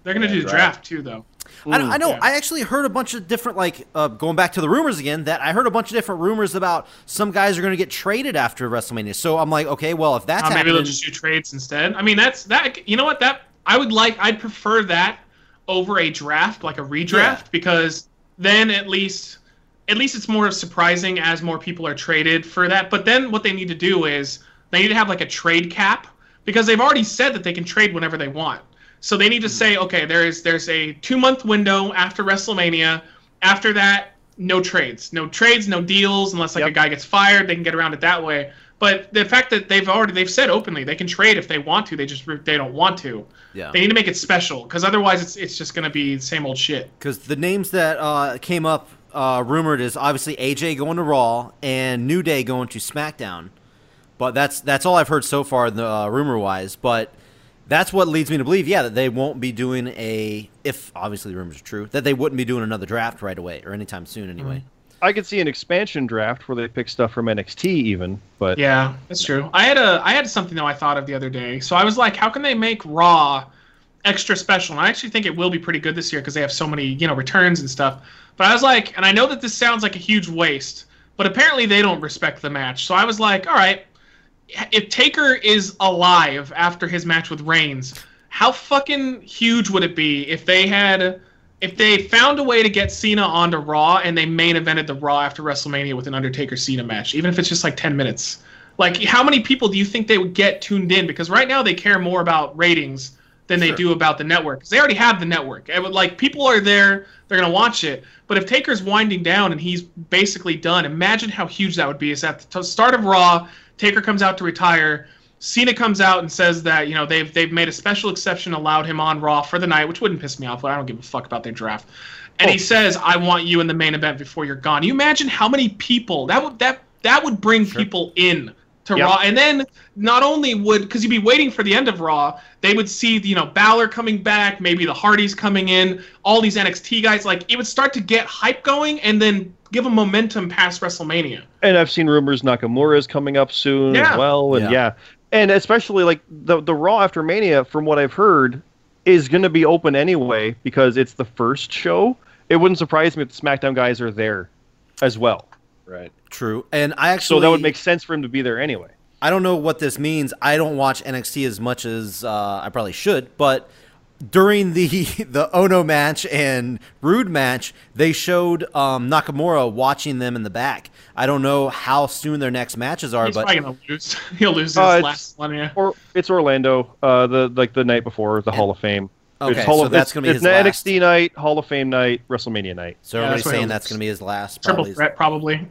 They're gonna Yeah, do the draft. draft too, though. I, I know. yeah. I actually heard a bunch of different, like, uh, going back to the rumors again. That I heard a bunch of different rumors about some guys are going to get traded after WrestleMania. So I'm like, okay, well, if that's Uh, maybe happening, they'll just do trades instead. I mean, that's that. You know what? That I would like. I'd prefer that over a draft, like a redraft, Yeah. because then at least, at least it's more surprising as more people are traded for that. But then what they need to do is they need to have like a trade cap because they've already said that they can trade whenever they want. So they need to say, okay, there is there's a two month window after WrestleMania. After that, no trades, no trades, no deals, unless like Yep. a guy gets fired, they can get around it that way. But the fact that they've already they've said openly they can trade if they want to, they just they don't want to. yeah, They need to make it special because otherwise it's it's just gonna be the same old shit. because the names that uh, came up uh, rumored is obviously AJ going to Raw and New Day going to SmackDown. But that's that's all I've heard so far, the uh, rumor wise. But that's what leads me to believe, yeah, that they won't be doing a. If obviously the rumors are true, that they wouldn't be doing another draft right away or anytime soon, mm-hmm. anyway. I could see an expansion draft where they pick stuff from NXT even, but Yeah, that's true. I had a I had something though I thought of the other day. So I was like, how can they make Raw extra special? And I actually think it will be pretty good this year because they have so many you know returns and stuff. But I was like, and I know that this sounds like a huge waste, but apparently they don't respect the match. So I was like, all right, if Taker is alive after his match with Reigns, how fucking huge would it be if they had if they found a way to get Cena onto Raw and they main evented the Raw after WrestleMania with an Undertaker Cena match, even if it's just like 10 minutes? Like, how many people do you think they would get tuned in? Because right now they care more about ratings than they Sure. do about the network. Because they already have the network. It would, like, people are there, they're going to watch it. But if Taker's winding down and he's basically done, imagine how huge that would be. Is at the t- start of Raw, Taker comes out to retire. Cena comes out and says that you know they've they've made a special exception, allowed him on Raw for the night, which wouldn't piss me off. But I don't give a fuck about their draft. And he oh. says, "I want you in the main event before you're gone." You imagine how many people that would that that would bring people in to Yep. Raw, and then not only would because you'd be waiting for the end of Raw, they would see you know Balor coming back, maybe the Hardys coming in, all these NXT guys. Like it would start to get hype going, and then give them momentum past WrestleMania. and I've seen rumors Nakamura is coming up soon Yeah. as well, and Yeah. yeah. and especially like the the Raw after Mania, from what I've heard, is going to be open anyway because it's the first show. It wouldn't surprise me if the SmackDown guys are there as well. right. True, and I actually So that would make sense for him to be there anyway. I don't know what this means. I don't watch NXT as much as uh, I probably should, but during the the Ohno match and Roode match, they showed um, Nakamura watching them in the back. I don't know how soon their next matches are, He's but probably gonna lose. He'll lose his Uh, it's- last one. Yeah. Or it's Orlando, uh, the like the night before the Hall of Fame. Okay, it's Hall so of, that's it's, gonna be it's his last. NXT night, Hall of Fame night, WrestleMania night. so Yeah, everybody's that's saying that's going to be his last. Triple Probably. threat, probably.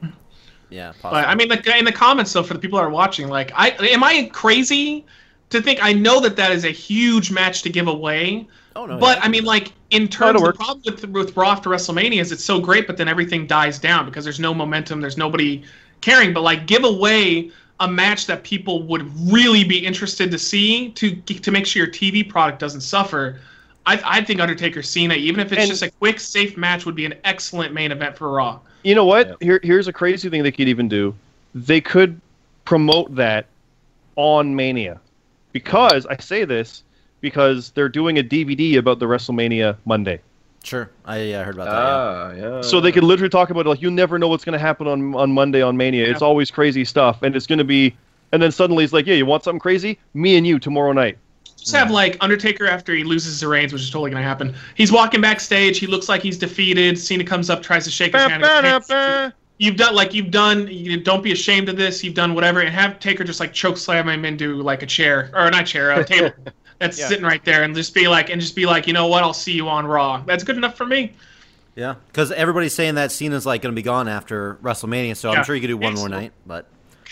Yeah, But. I mean, like in the comments though, for the people that are watching, like, I am I crazy to think I know that that is a huge match to give away. oh no, But yeah. I mean, like in it'll terms, the work. problem with with Raw after WrestleMania is it's so great, but then everything dies down because there's no momentum, there's nobody caring. But like, give away a match that people would really be interested to see to to make sure your TV product doesn't suffer. I, I think Undertaker Cena, even if it's And- just a quick, safe match, would be an excellent main event for Raw. You know what? Yeah. Here, here's a crazy thing they could even do. They could promote that on Mania, because I say this because they're doing a DVD about the WrestleMania Monday. sure. I uh, heard about that. Ah, yeah. So they could literally talk about it like you never know what's going to happen on on Monday on Mania. It's always crazy stuff, and it's going to be. And then suddenly it's like, yeah, you want something crazy? Me and you tomorrow night. Just have like Undertaker after he loses the reigns, which is totally gonna happen. He's walking backstage. He looks like he's defeated. Cena comes up, tries to shake his hand. And can't. You've done like you've done. You don't be ashamed of this. You've done whatever, and have Taker just like choke slam him into like a chair or not chair, a table that's Yeah. sitting right there, and just be like, and just be like, you know what? I'll see you on Raw. That's good enough for me. Yeah, because everybody's saying that Cena's like going to be gone after WrestleMania, so Yeah. I'm sure you could do one more Excellent. night. But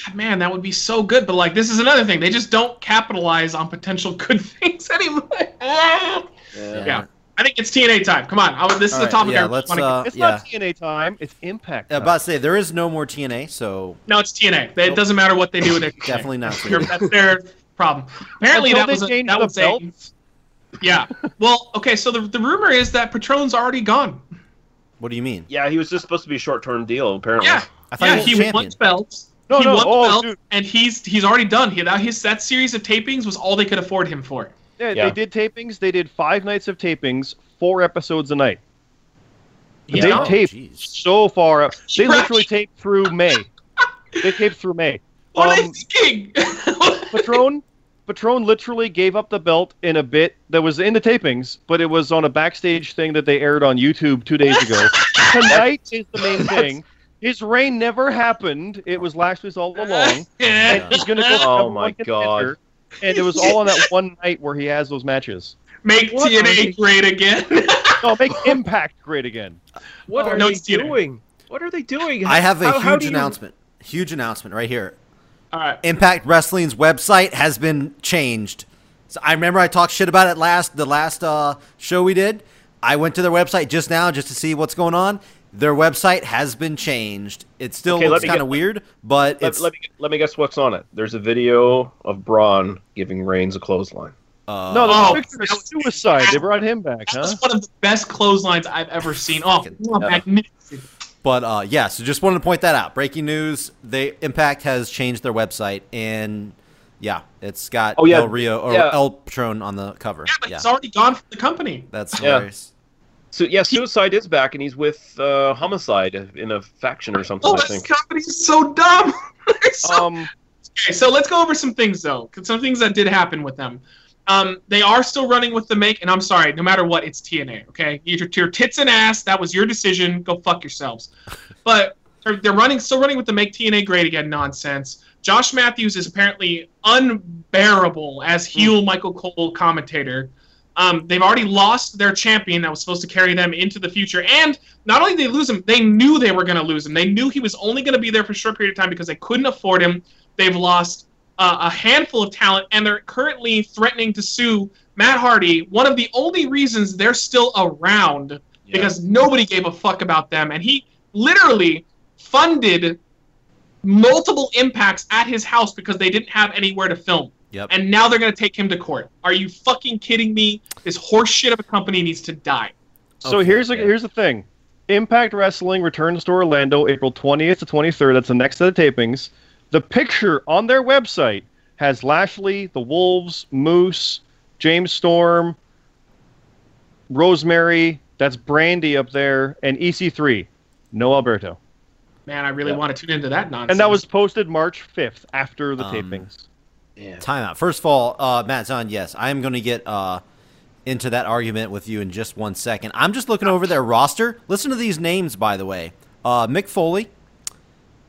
God, man, that would be so good. But like, this is another thing. They just don't capitalize on potential good things anymore. yeah. yeah. I think it's TNA time. Come on, I, would- this is All a right, topic yeah, I let's, want to. uh, It's yeah. not TNA time. It's Impact. time. about to say there is no more TNA, so No, it's TNA. It doesn't matter what they do with it. definitely not. Your- TNA. That's their problem. Apparently, Until that was a, that the was a yeah. Well, okay. So the, the rumor is that Patron's already gone. What do you mean? Yeah, he was just supposed to be a short-term deal, apparently. Yeah, I thought yeah. he was He champion. won belts. No, he no, won the oh, belt, dude. and he's he's already done. He that his that series of tapings was all they could afford him for. Yeah, Yeah. they did tapings. They did five nights of tapings, four episodes a night. Yeah. They Oh, taped jeez. so far up. They literally taped through May. They taped through May. What are Um, they thinking? Patron, Patron literally gave up the belt in a bit that was in the tapings, but it was on a backstage thing that they aired on YouTube two days ago. Tonight is the main thing. His reign never happened. It was Lashley's all along. yeah. And he's gonna go. Oh my one contender, God. And it was all on that one night where he has those matches. Make What TNA great again. No, make Impact great again. What Oh, are no, they it's TNA. doing? What are they doing? I have a How- how huge you- announcement. Huge announcement right here. all right. Impact Wrestling's website has been changed. So I remember I talked shit about it last the last uh, show we did. I went to their website just now just to see what's going on. Their website has been changed. It still Okay, looks kind of weird, but Let, it's let me let me guess what's on it. There's a video of Braun giving Reigns a clothesline. uh, No, the Oh, picture that is was- suicide. They brought him back, That huh? was one of the best clotheslines I've ever seen. Oh, magnificent. But uh, yeah, so just wanted to point that out. Breaking news: They Impact has changed their website, and yeah, it's got Oh, yeah. El Rio or Yeah. El Patron on the cover. Yeah, but Yeah, he's already gone from the company. that's Yeah. Hilarious. So yeah, Suicide is back, and he's with uh, Homicide in a faction or something. Oh, I this think. company's so dumb. So Um, Okay, so let's go over some things though, 'cause some things that did happen with them. Um, they are still running with the make, and I'm sorry, no matter what, it's TNA. Okay, your, your tits and ass. That was your decision. Go fuck yourselves. But they're, they're running, still running with the make TNA great again nonsense. Josh Matthews is apparently unbearable as heel Michael Cole commentator. Um, they've already lost their champion that was supposed to carry them into the future, and not only did they lose him, they knew they were going to lose him. They knew he was only going to be there for a short period of time because they couldn't afford him. They've lost uh, a handful of talent, and they're currently threatening to sue Matt Hardy. One of the only reasons they're still around because nobody gave a fuck about them, and he literally funded multiple impacts at his house because they didn't have anywhere to film. Yep. And now they're going to take him to court. Are you fucking kidding me? This horse shit of a company needs to die. so Okay, here's the here's the thing. Impact Wrestling returns to Orlando April 20th to 23rd. That's the next set of tapings. The picture on their website has Lashley, the Wolves, Moose, James Storm, Rosemary. That's Brandy up there, and EC3. No Alberto. Man, I really Yeah. want to tune into that nonsense. And that was posted March 5th after the Um, tapings. Yeah. Timeout. First of all, uh, Matt Zahn, yes, I am going to get uh, into that argument with you in just one second. I'm just looking over their roster. Listen to these names, by the way: uh, Mick Foley,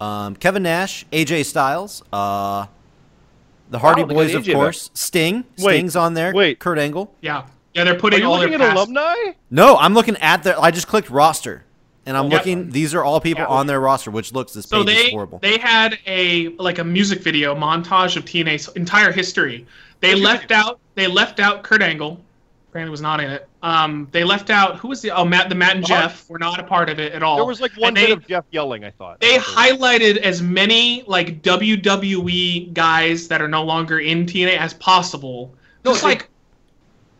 um, Kevin Nash, AJ Styles, uh, the Hardy Wow, Boys, of AJ back. course. Sting, Wait, Sting's on there. wait. Kurt Angle. yeah, yeah. They're Are putting you all looking their at past. alumni? No, I'm looking at their. I just clicked roster. And I'm Yep. looking; these are all people Yeah. on their roster, which looks this So page is horrible. they had a like a music video montage of TNA's entire history. They left out they left out Kurt Angle. Granted, was not in it. Um, they left out who was the oh Matt the Matt and Uh-huh. Jeff were not a part of it at all. There was like one And they, of Jeff yelling. I thought They highlighted as many like WWE guys that are no longer in TNA as possible. No, Just they- like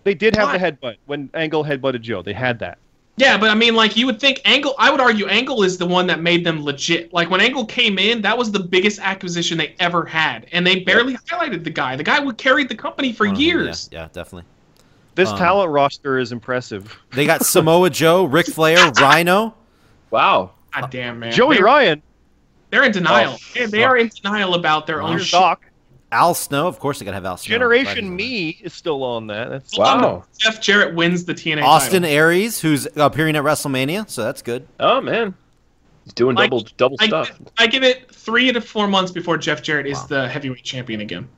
They did have Why? the headbutt when Angle headbutted Joe. They had that. Yeah, but I mean, like you would think Angle. I would argue Angle is the one that made them legit. Like when Angle came in, that was the biggest acquisition they ever had, and they barely highlighted the guy. The guy who carried the company for Uh, years. Yeah, yeah, definitely. This Um, talent roster is impressive. They got Samoa Joe, Ric Flair, Rhino. Wow. God damn man, Joey they're, Ryan, they're in denial. Oh, they, they are in denial about their own Wow. shit. Doc, Al Snow, of course they gotta have Al Snow. Generation Me is still on that. That's Wow. Jeff Jarrett wins the TNA. Austin title. Aries, who's appearing at WrestleMania, so that's good. Oh man. He's doing Like, double double I, stuff. I give it three to four months before Jeff Jarrett is the heavyweight champion again.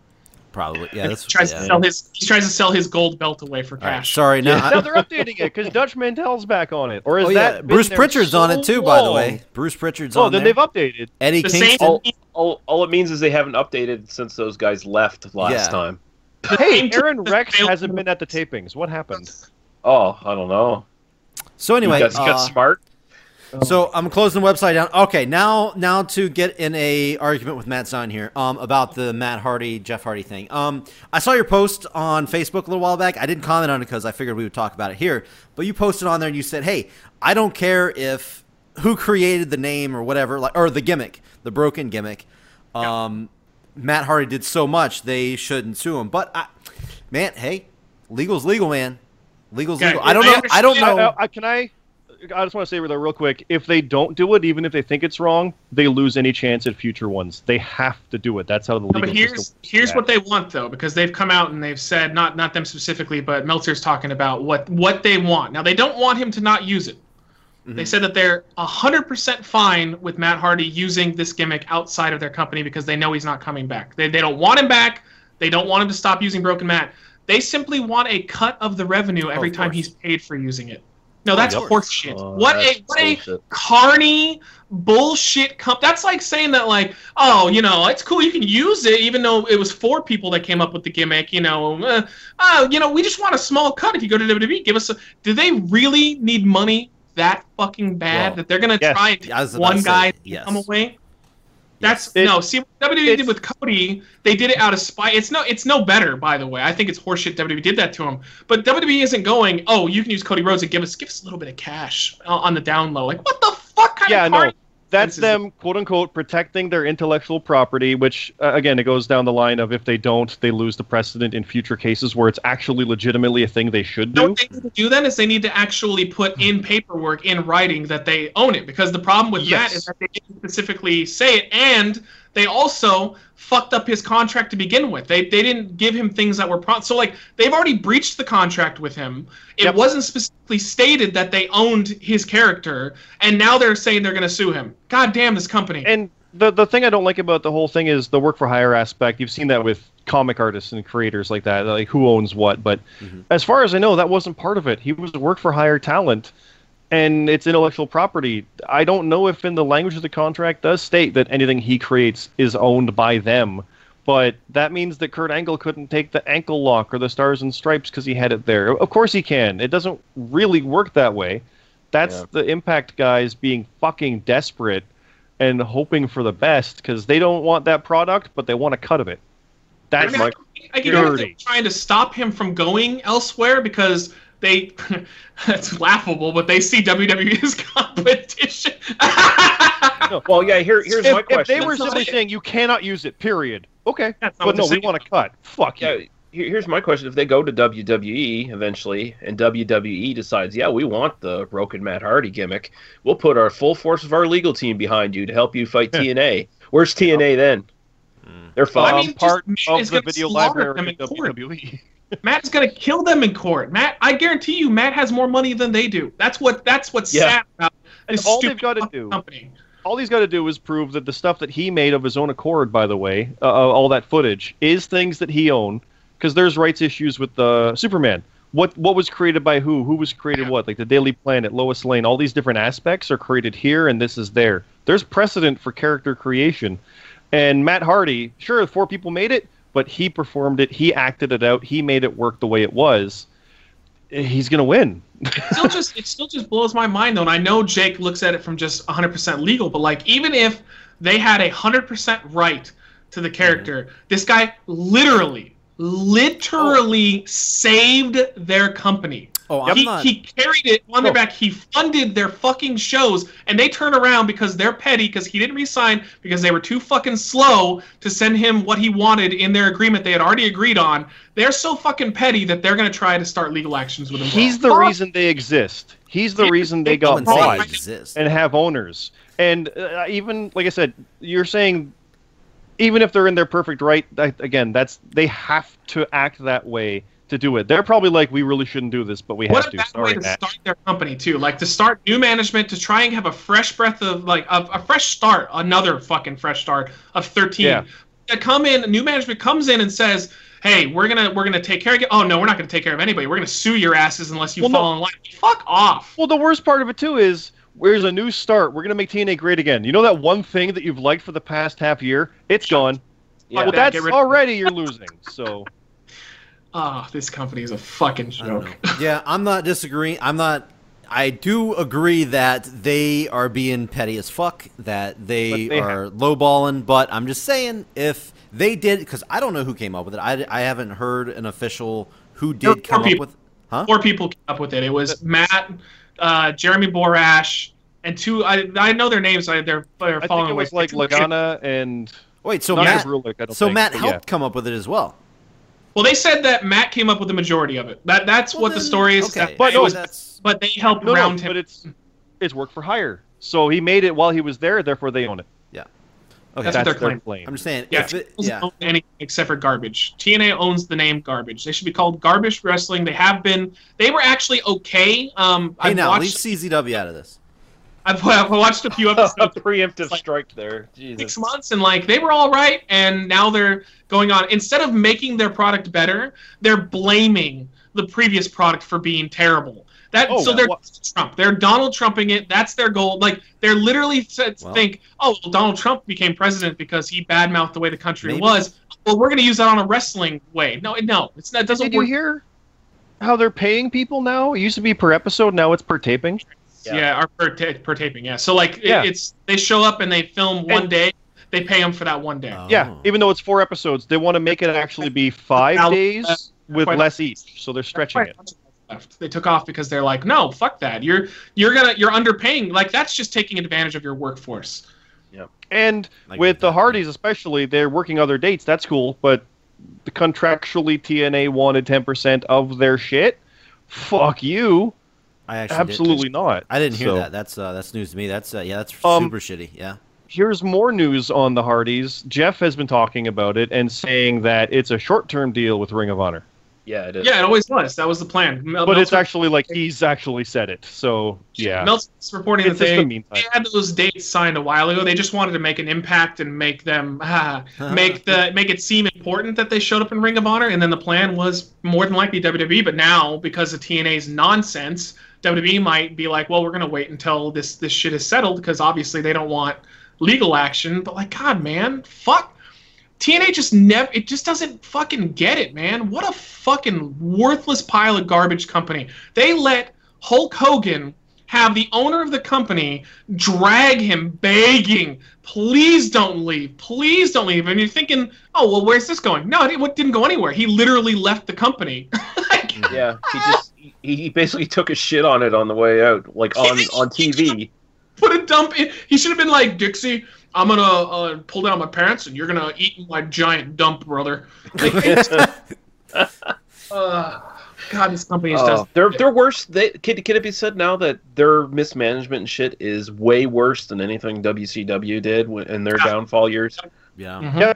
Probably, yeah. That's he tries yeah. to sell his he tries to sell his gold belt away for All right, cash. sorry, now. now they're updating it because Dutch Mantell's back on it. Or is oh that yeah, been Bruce there Pritchard's on it so too. By the way, Bruce Pritchard's Oh, on Oh, then there. they've updated. Eddie The same- Kingston. all, all, all it means is they haven't updated since those guys left last Yeah. time. Hey, Aron Rex hasn't been at the tapings. What happened? Oh, I don't know. So anyway, you guys got uh, smart. So I'm closing the website down. Okay, now now to get in a argument with Matt Stein here um, about the Matt Hardy Jeff Hardy thing. Um, I saw your post on Facebook a little while back. I didn't comment on it because I figured we would talk about it here. But you posted on there and you said, "Hey, I don't care if who created the name or whatever, like or the gimmick, the broken gimmick. Um, Matt Hardy did so much, they shouldn't sue him. But I, man, hey, legal's legal, man. Legal's Okay, legal. I don't I know. I don't know. Uh, uh, can I? I just want to say real, real quick. If they don't do it, even if they think it's wrong, they lose any chance at future ones. They have to do it. That's how the No, but here's system. here's Yeah. what they want though, because they've come out and they've said not not them specifically, but Meltzer's talking about what what they want. Now they don't want him to not use it. Mm-hmm. They said that they're hundred percent fine with Matt Hardy using this gimmick outside of their company because they know he's not coming back. They they don't want him back. They don't want him to stop using Broken Matt. They simply want a cut of the revenue every of time course. he's paid for using it. No, that's of horse shit. Oh, what that's a what a carny bullshit comp that's like saying that like oh you know it's cool you can use it even though it was four people that came up with the gimmick you know uh, oh you know we just want a small cut if you go to wwe give us a do they really need money that fucking bad Well, that they're gonna yes. try and take one to say, guy yes. come away that's It- no see what WWE did with Cody. They did it out of spite. It's no, it's no better, by the way. I think it's horseshit. WWE did that to him, but WWE isn't going. Oh, you can use Cody Rhodes and give us give us a little bit of cash uh, on the down low. Like what the fuck kind Yeah, of no. That's them, quote unquote, protecting their intellectual property. Which, uh, again, it goes down the line of if they don't, they lose the precedent in future cases where it's actually legitimately a thing they should do. what they need to do then is they need to actually put in paperwork in writing that they own it because the problem with Yes. that is that they didn't specifically say it and they also fucked up his contract to begin with. They they didn't give him things that were pro- so like they've already breached the contract with him. It Yep. wasn't specifically stated that they owned his character and now they're saying they're going to sue him. God damn this company. And the the thing I don't like about the whole thing is the work for hire aspect. You've seen that with comic artists and creators like that, like who owns what. But mm-hmm. as far as I know, that wasn't part of it. He was a work for hire talent, and it's intellectual property. I don't know if in the language of the contract does state that anything he creates is owned by them. But that means that Kurt Angle couldn't take the ankle lock or the stars and stripes because he had it there. Of course he can. It doesn't really work that way. That's Yeah. the Impact guys being fucking desperate and hoping for the best because they don't want that product, but they want a cut of it. I That's mean, Mike- I get it, dirty. they're trying to stop him from going elsewhere because they it's laughable, but they see WWE as competition. Well, yeah. Here, here's if, my if question. they were simply saying you cannot use it, period. Okay, but no, we want a cut. Fuck yeah, you. here- here's my question: If they go to WWE eventually, and WWE decides, yeah, we want the broken Matt Hardy gimmick, we'll put our full force of our legal team behind you to help you fight TNA. Where's TNA then? Mm. They're Well, I mean, part just of the video library of in. WWE. Matt is gonna kill them in court. Matt, I guarantee you, Matt has more money than they do. That's what. That's what's Yeah. sad about this all they've gotta do- company. all he's got to do is prove that the stuff that he made of his own accord, by the way, uh, uh, all that footage is things that he owned. Because there's rights issues with the Superman. what what was created by who, who was created what, like the Daily Planet, Lois Lane, all these different aspects are created here, and this is there. There's precedent for character creation, and Matt Hardy, sure, four people made it, but he performed it, he acted it out, he made it work the way it was. He's gonna win. still just it still just blows my mind though and i know jake looks at it from just 100% legal but like even if they had a 100% right to the character mm-hmm. this guy literally literally saved their company Oh, I'm he, not. he carried it on their Oh. back. He funded their fucking shows, and they turn around because they're petty because he didn't resign because they were too fucking slow to send him what he wanted in their agreement they had already agreed on. They're so fucking petty that they're gonna try to start legal actions with him. He's the Fuck. reason they exist. He's the reason they got bought and have owners. And uh, even like I said, you're saying even if they're in their perfect right, that, again, that's they have to act that way to do it. They're probably like, we really shouldn't do this, but we What have a to. bad Sorry, way to Matt. start their company too. Like to start new management to try and have a fresh breath of like a, a fresh start, another fucking fresh start of thirteen. Yeah. To come in, new management comes in and says, "Hey, we're gonna we're gonna take care of you." Oh no, we're not gonna take care of anybody. We're gonna sue your asses unless you Well, no- fall in line. Fuck off. Well, the worst part of it too is where's a new start. We're gonna make TNA great again. You know that one thing that you've liked for the past half year? It's gone. Yeah. well, that's get rid of- already you're losing. So Ah, this company is a fucking joke. yeah, I'm not disagreeing. I'm not. I do agree that they are being petty as fuck. That they, they are lowballing. But I'm just saying, if they did, because I don't know who came up with it. I, I haven't heard an official who There were did come up people. with. Huh? Four people came up with it. It was Matt, uh, Jeremy Borash, and two. I I know their names. I, they're they're I think following it was away. like Lagana and Wait, so Matt. Gavrilic, I don't So think, Matt helped yeah. come up with it as well. Well, they said that Matt came up with the majority of it. That that's Well, what the story is. Okay, But it no, was- that's but they helped No, no, him. but it's it's work for hire. So he made it while he was there, therefore they own it. Yeah. Okay. That's what That's they're their claiming. claim. I'm just saying. Yeah, if it, yeah. own anything except for garbage. TNA owns the name garbage. They should be called Garbage Wrestling. They have been. They were actually okay. Um, Hey, I've now leave watched. CZW out of this. I've, I've watched a few episodes. a episodes. preemptive Like- strike there. six months and like they were all right and now they're going on instead of making their product better they're blaming the previous product for being terrible that Oh, so they're what- trump they're donald trumping it that's their goal like they're literally said, Well- think oh well, donald trump became president because he badmouthed the way the country Maybe. was well we're going to use that on a wrestling way no no it's not it doesn't Did you work hear how they're paying people now? It used to be per episode, now it's per taping. Yeah, Yeah. or per, ta- per taping yeah so like it- Yeah. it's they show up and they film one And- day they pay them for that one day oh. Yeah, Oh. even though it's four episodes, they want to make it actually be five Al- days with quite- less each. So they're stretching it. left. They took off because they're like, no, fuck that. You're you're gonna you're underpaying. Like that's just taking advantage of your workforce. Yeah. And I with get the that, Hardys, especially, they're working other dates. That's cool, but the contractually TNA wanted ten percent of their shit. Fuck you! I actually Absolutely Did. not. I didn't hear So, that. That's uh, that's news to me. That's uh, yeah, that's Um, super shitty. Yeah. Here's more news on the Hardys. Jeff has been talking about it and saying that it's a short-term deal with Ring of Honor, Yeah, it is. Yeah, it always was. That was the plan. Mel- but it's actually like he's actually said it. So yeah, Meltzer's reporting it's that they, the meantime. they had those dates signed a while ago. They just wanted to make an impact and make them ah, make the make it seem important that they showed up in Ring of Honor. And then the plan was more than likely WWE. But now, because of TNA's nonsense, WWE might be like, well, we're gonna wait until this this shit is settled because obviously they don't want legal action. But like, God, man, fuck. TNA just never it just doesn't fucking get it, man. What a fucking worthless pile of garbage company. They let Hulk Hogan have the owner of the company drag him begging, please don't leave, please don't leave. And you're thinking, oh well, where's this going? No, it didn't- go anywhere. He literally left the company. Like, Yeah, he just he, he basically took a shit on it on the way out, like on on TV. put a dump in. He should have been like Dixie. I'm gonna uh, pull down my pants, and you're gonna eat my giant dump, brother. Like, uh, God, this company is Oh, just they're they're worse. They, can, can it be said now that their mismanagement and shit is way worse than anything WCW did in their Yeah. downfall years? Yeah. Mhm. Yeah.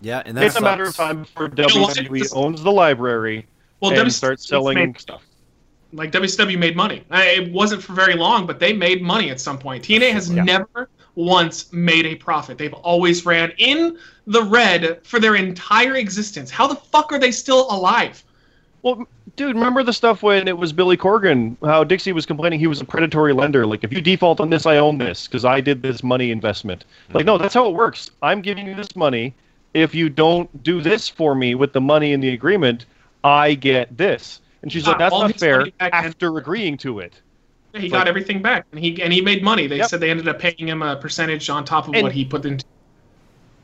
Yeah. And that it's a matter of time before know what? WWE owns the library well, and WCW starts selling made- stuff. like WCW made money. I, it wasn't for very long, but they made money at some point. TNA has Yeah. never once made a profit. They've always ran in the red for their entire existence. How the fuck are they still alive? Well, dude, remember the stuff when it was Billy Corgan? How Dixie was complaining he was a predatory lender. Like, if you default on this, I own this because I did this money investment. Like, no, that's how it works. I'm giving you this money. If you don't do this for me with the money in the agreement, I get this. And she's like, that's not fair. money and- After agreeing to it. He It's got everything back, and he and he made money. They Yep. said they ended up paying him a percentage on top of And- what he put into.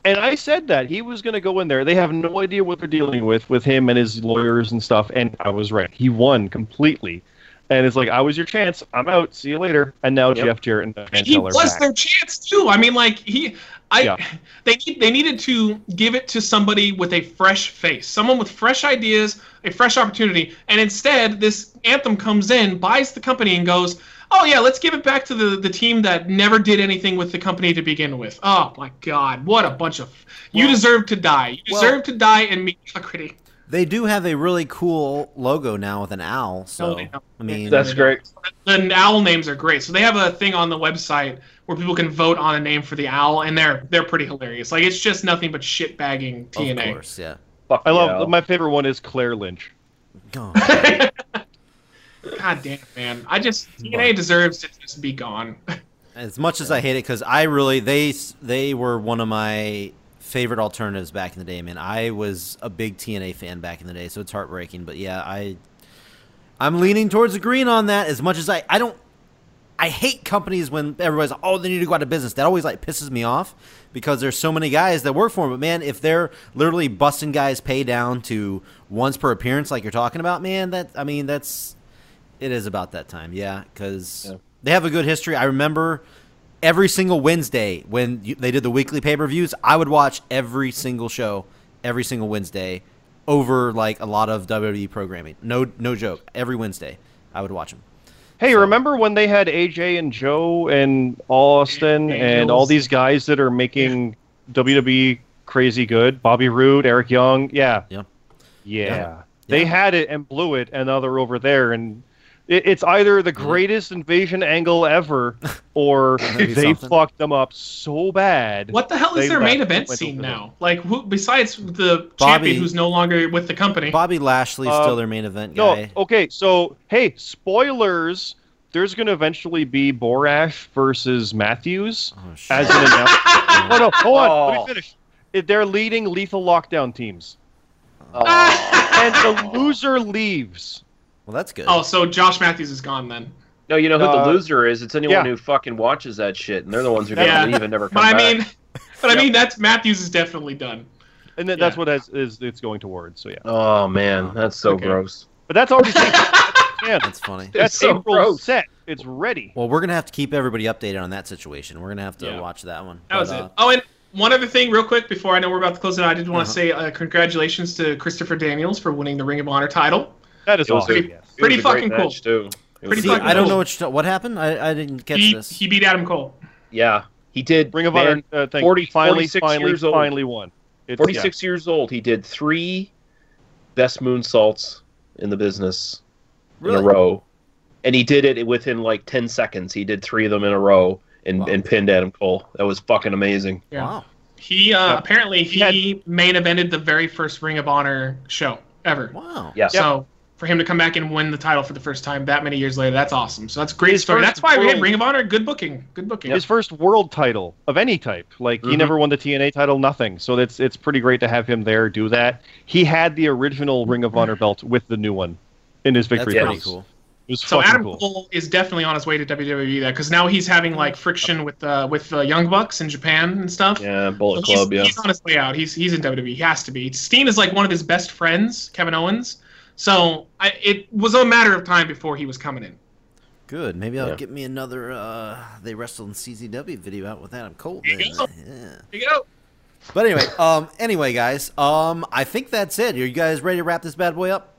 And I said that he was going to go in there. They have no idea what they're dealing with with him and his lawyers and stuff. And I was right. He won completely. And it's like, I was your chance. I'm out. See you later. And now Yep. Jeff Jarrett and Van he Teller was back. their chance too. I mean, like he, I, Yeah. they need, they needed to give it to somebody with a fresh face, someone with fresh ideas, a fresh opportunity, and instead this anthem comes in, buys the company, and goes, "Oh yeah, let's give it back to the the team that never did anything with the company to begin with." Oh my God, what a bunch of you deserve to die. You well- deserve to die in mediocrity. They do have a really cool logo now with an owl. So No, they. I mean, That's great. The owl names are great. So they have a thing on the website where people can vote on a name for the owl, and they're they're pretty hilarious. Like it's just nothing but shit bagging TNA. of TNA. course, yeah. Fuck I love yeah. my favorite one is Claire Lynch. Oh, God damn, man! I just TNA deserves to just be gone. as much as I hate it, because I really they they were one of my favorite alternatives back in the day. Man, I was a big TNA fan back in the day, so it's heartbreaking. But yeah, I I'm leaning towards the green on that. As much as I I don't I hate companies when everybody's like, oh they need to go out of business. That always like pisses me off because there's so many guys that work for them. But man, if they're literally busting guys pay down to once per appearance, like you're talking about, man, that I mean that's it is about that time, yeah, because Yeah. they have a good history. I remember every single Wednesday when you, they did the weekly pay per views, I would watch every single show every single Wednesday over like a lot of WWE programming. No, no joke. Every Wednesday, I would watch them. Hey, So- remember when they had AJ and Joe and Austin and all these guys that are making WWE crazy good? Bobby Roode, Eric Young, yeah, Yeah. yeah. Yeah. They had it and blew it, and now they're over there, and it, it's either the greatest invasion angle ever, or they something. fucked them up so bad. What the hell is their main event scene over there. now? Like, who besides the Bobby- champion who's no longer with the company? Bobby Lashley's Uh, still their main event No, guy. okay, so hey, spoilers. There's going to eventually be Borash versus Matthews Oh, as an announcement. no, no, hold on. Let Oh. me finish. They're leading lethal lockdown teams, Oh. and the loser leaves. Well, that's good. oh, so Josh Matthews is gone then. No, you know who Uh, the loser is? It's anyone yeah. who fucking watches that shit, and they're the ones who are gonna Yeah. leave and never come But I mean, but I mean that's Matthews is definitely done. And then that's Yeah. what has, is it's going towards. So yeah, oh man, that's so Okay. gross. but that's already yeah, that's funny. that's so April gross. set. It's ready. Well, we're gonna have to keep everybody updated on that situation. We're gonna have to Yeah. watch that one. That was But, uh, it. Oh, and one other thing, real quick, before I know we're about to close it, out, I did want Uh-huh. to say uh, congratulations to Christopher Daniels for winning the Ring of Honor title. That is awesome. pretty- yes. It Pretty was a great fucking cool. Too. It was Pretty See, fucking I don't cool. know what, what happened. I, I didn't catch He, this. he beat Adam Cole. Yeah, he did. Ring of man, Honor uh, thing 40 finally, 46 finally, years old. finally won. It's, 46 years old. He did three best moonsaults in the business in a row, and he did it within like 10 seconds. He did three of them in a row and, Wow. and pinned Adam Cole. That was fucking amazing. Yeah. Wow. He uh, Yep. apparently He he, main evented the very first Ring of Honor show ever. Wow. Yeah. So for him to come back and win the title for the first time that many years later, that's awesome. So that's a great His story. That's why we had world- Ring of Honor. Good booking. Good booking. His first world title of any type. Like he Mhm. never won the TNA title, nothing. So it's it's pretty great to have him there do that. He had the original Ring of Honor belt with the new one in his victory. That's victory pretty cool. So Adam cool. Cole is definitely on his way to WWE there because now he's having like friction with uh, with uh, Young Bucks in Japan and stuff. Yeah, Bullet So he's, Club. Yeah. he's on his way out. He's he's in WWE. He has to be. Steen is like one of his best friends, Kevin Owens. So I, it was a matter of time before he was coming in. Good. Maybe I'll Yeah. get me another uh they wrestled in CZW video out with Adam Cole. There you go. Yeah. There you go. But anyway, um anyway guys, um I think that's it. Are you guys ready to wrap this bad boy up?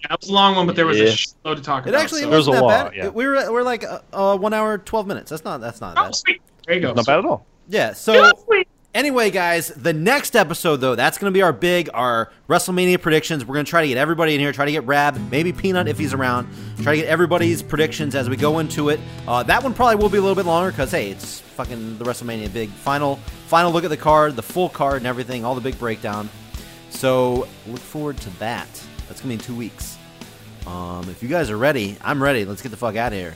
Yeah, it was a long one, but there was Yeah. a shitload to talk It about. actually so. There's wasn't a that lot, bad. yeah. We were we're like uh, uh, 1 hour 12 minutes. That's not that's not Oh, bad. sweet. There you go. Not bad at all. Yeah, Yeah, so sweet. Anyway, guys, the next episode though, that's going to be our big, our WrestleMania predictions. We're going to try to get everybody in here, try to get Rab, maybe Peanut if he's around, try to get everybody's predictions as we go into it. Uh, that one probably will be a little bit longer because hey, it's fucking the WrestleMania big final, final look at the card, the full card and everything, all the big breakdown. So look forward to that. That's going to be in two weeks. Um, if you guys are ready, I'm ready. Let's get the fuck out of here.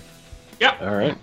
Yep. All right.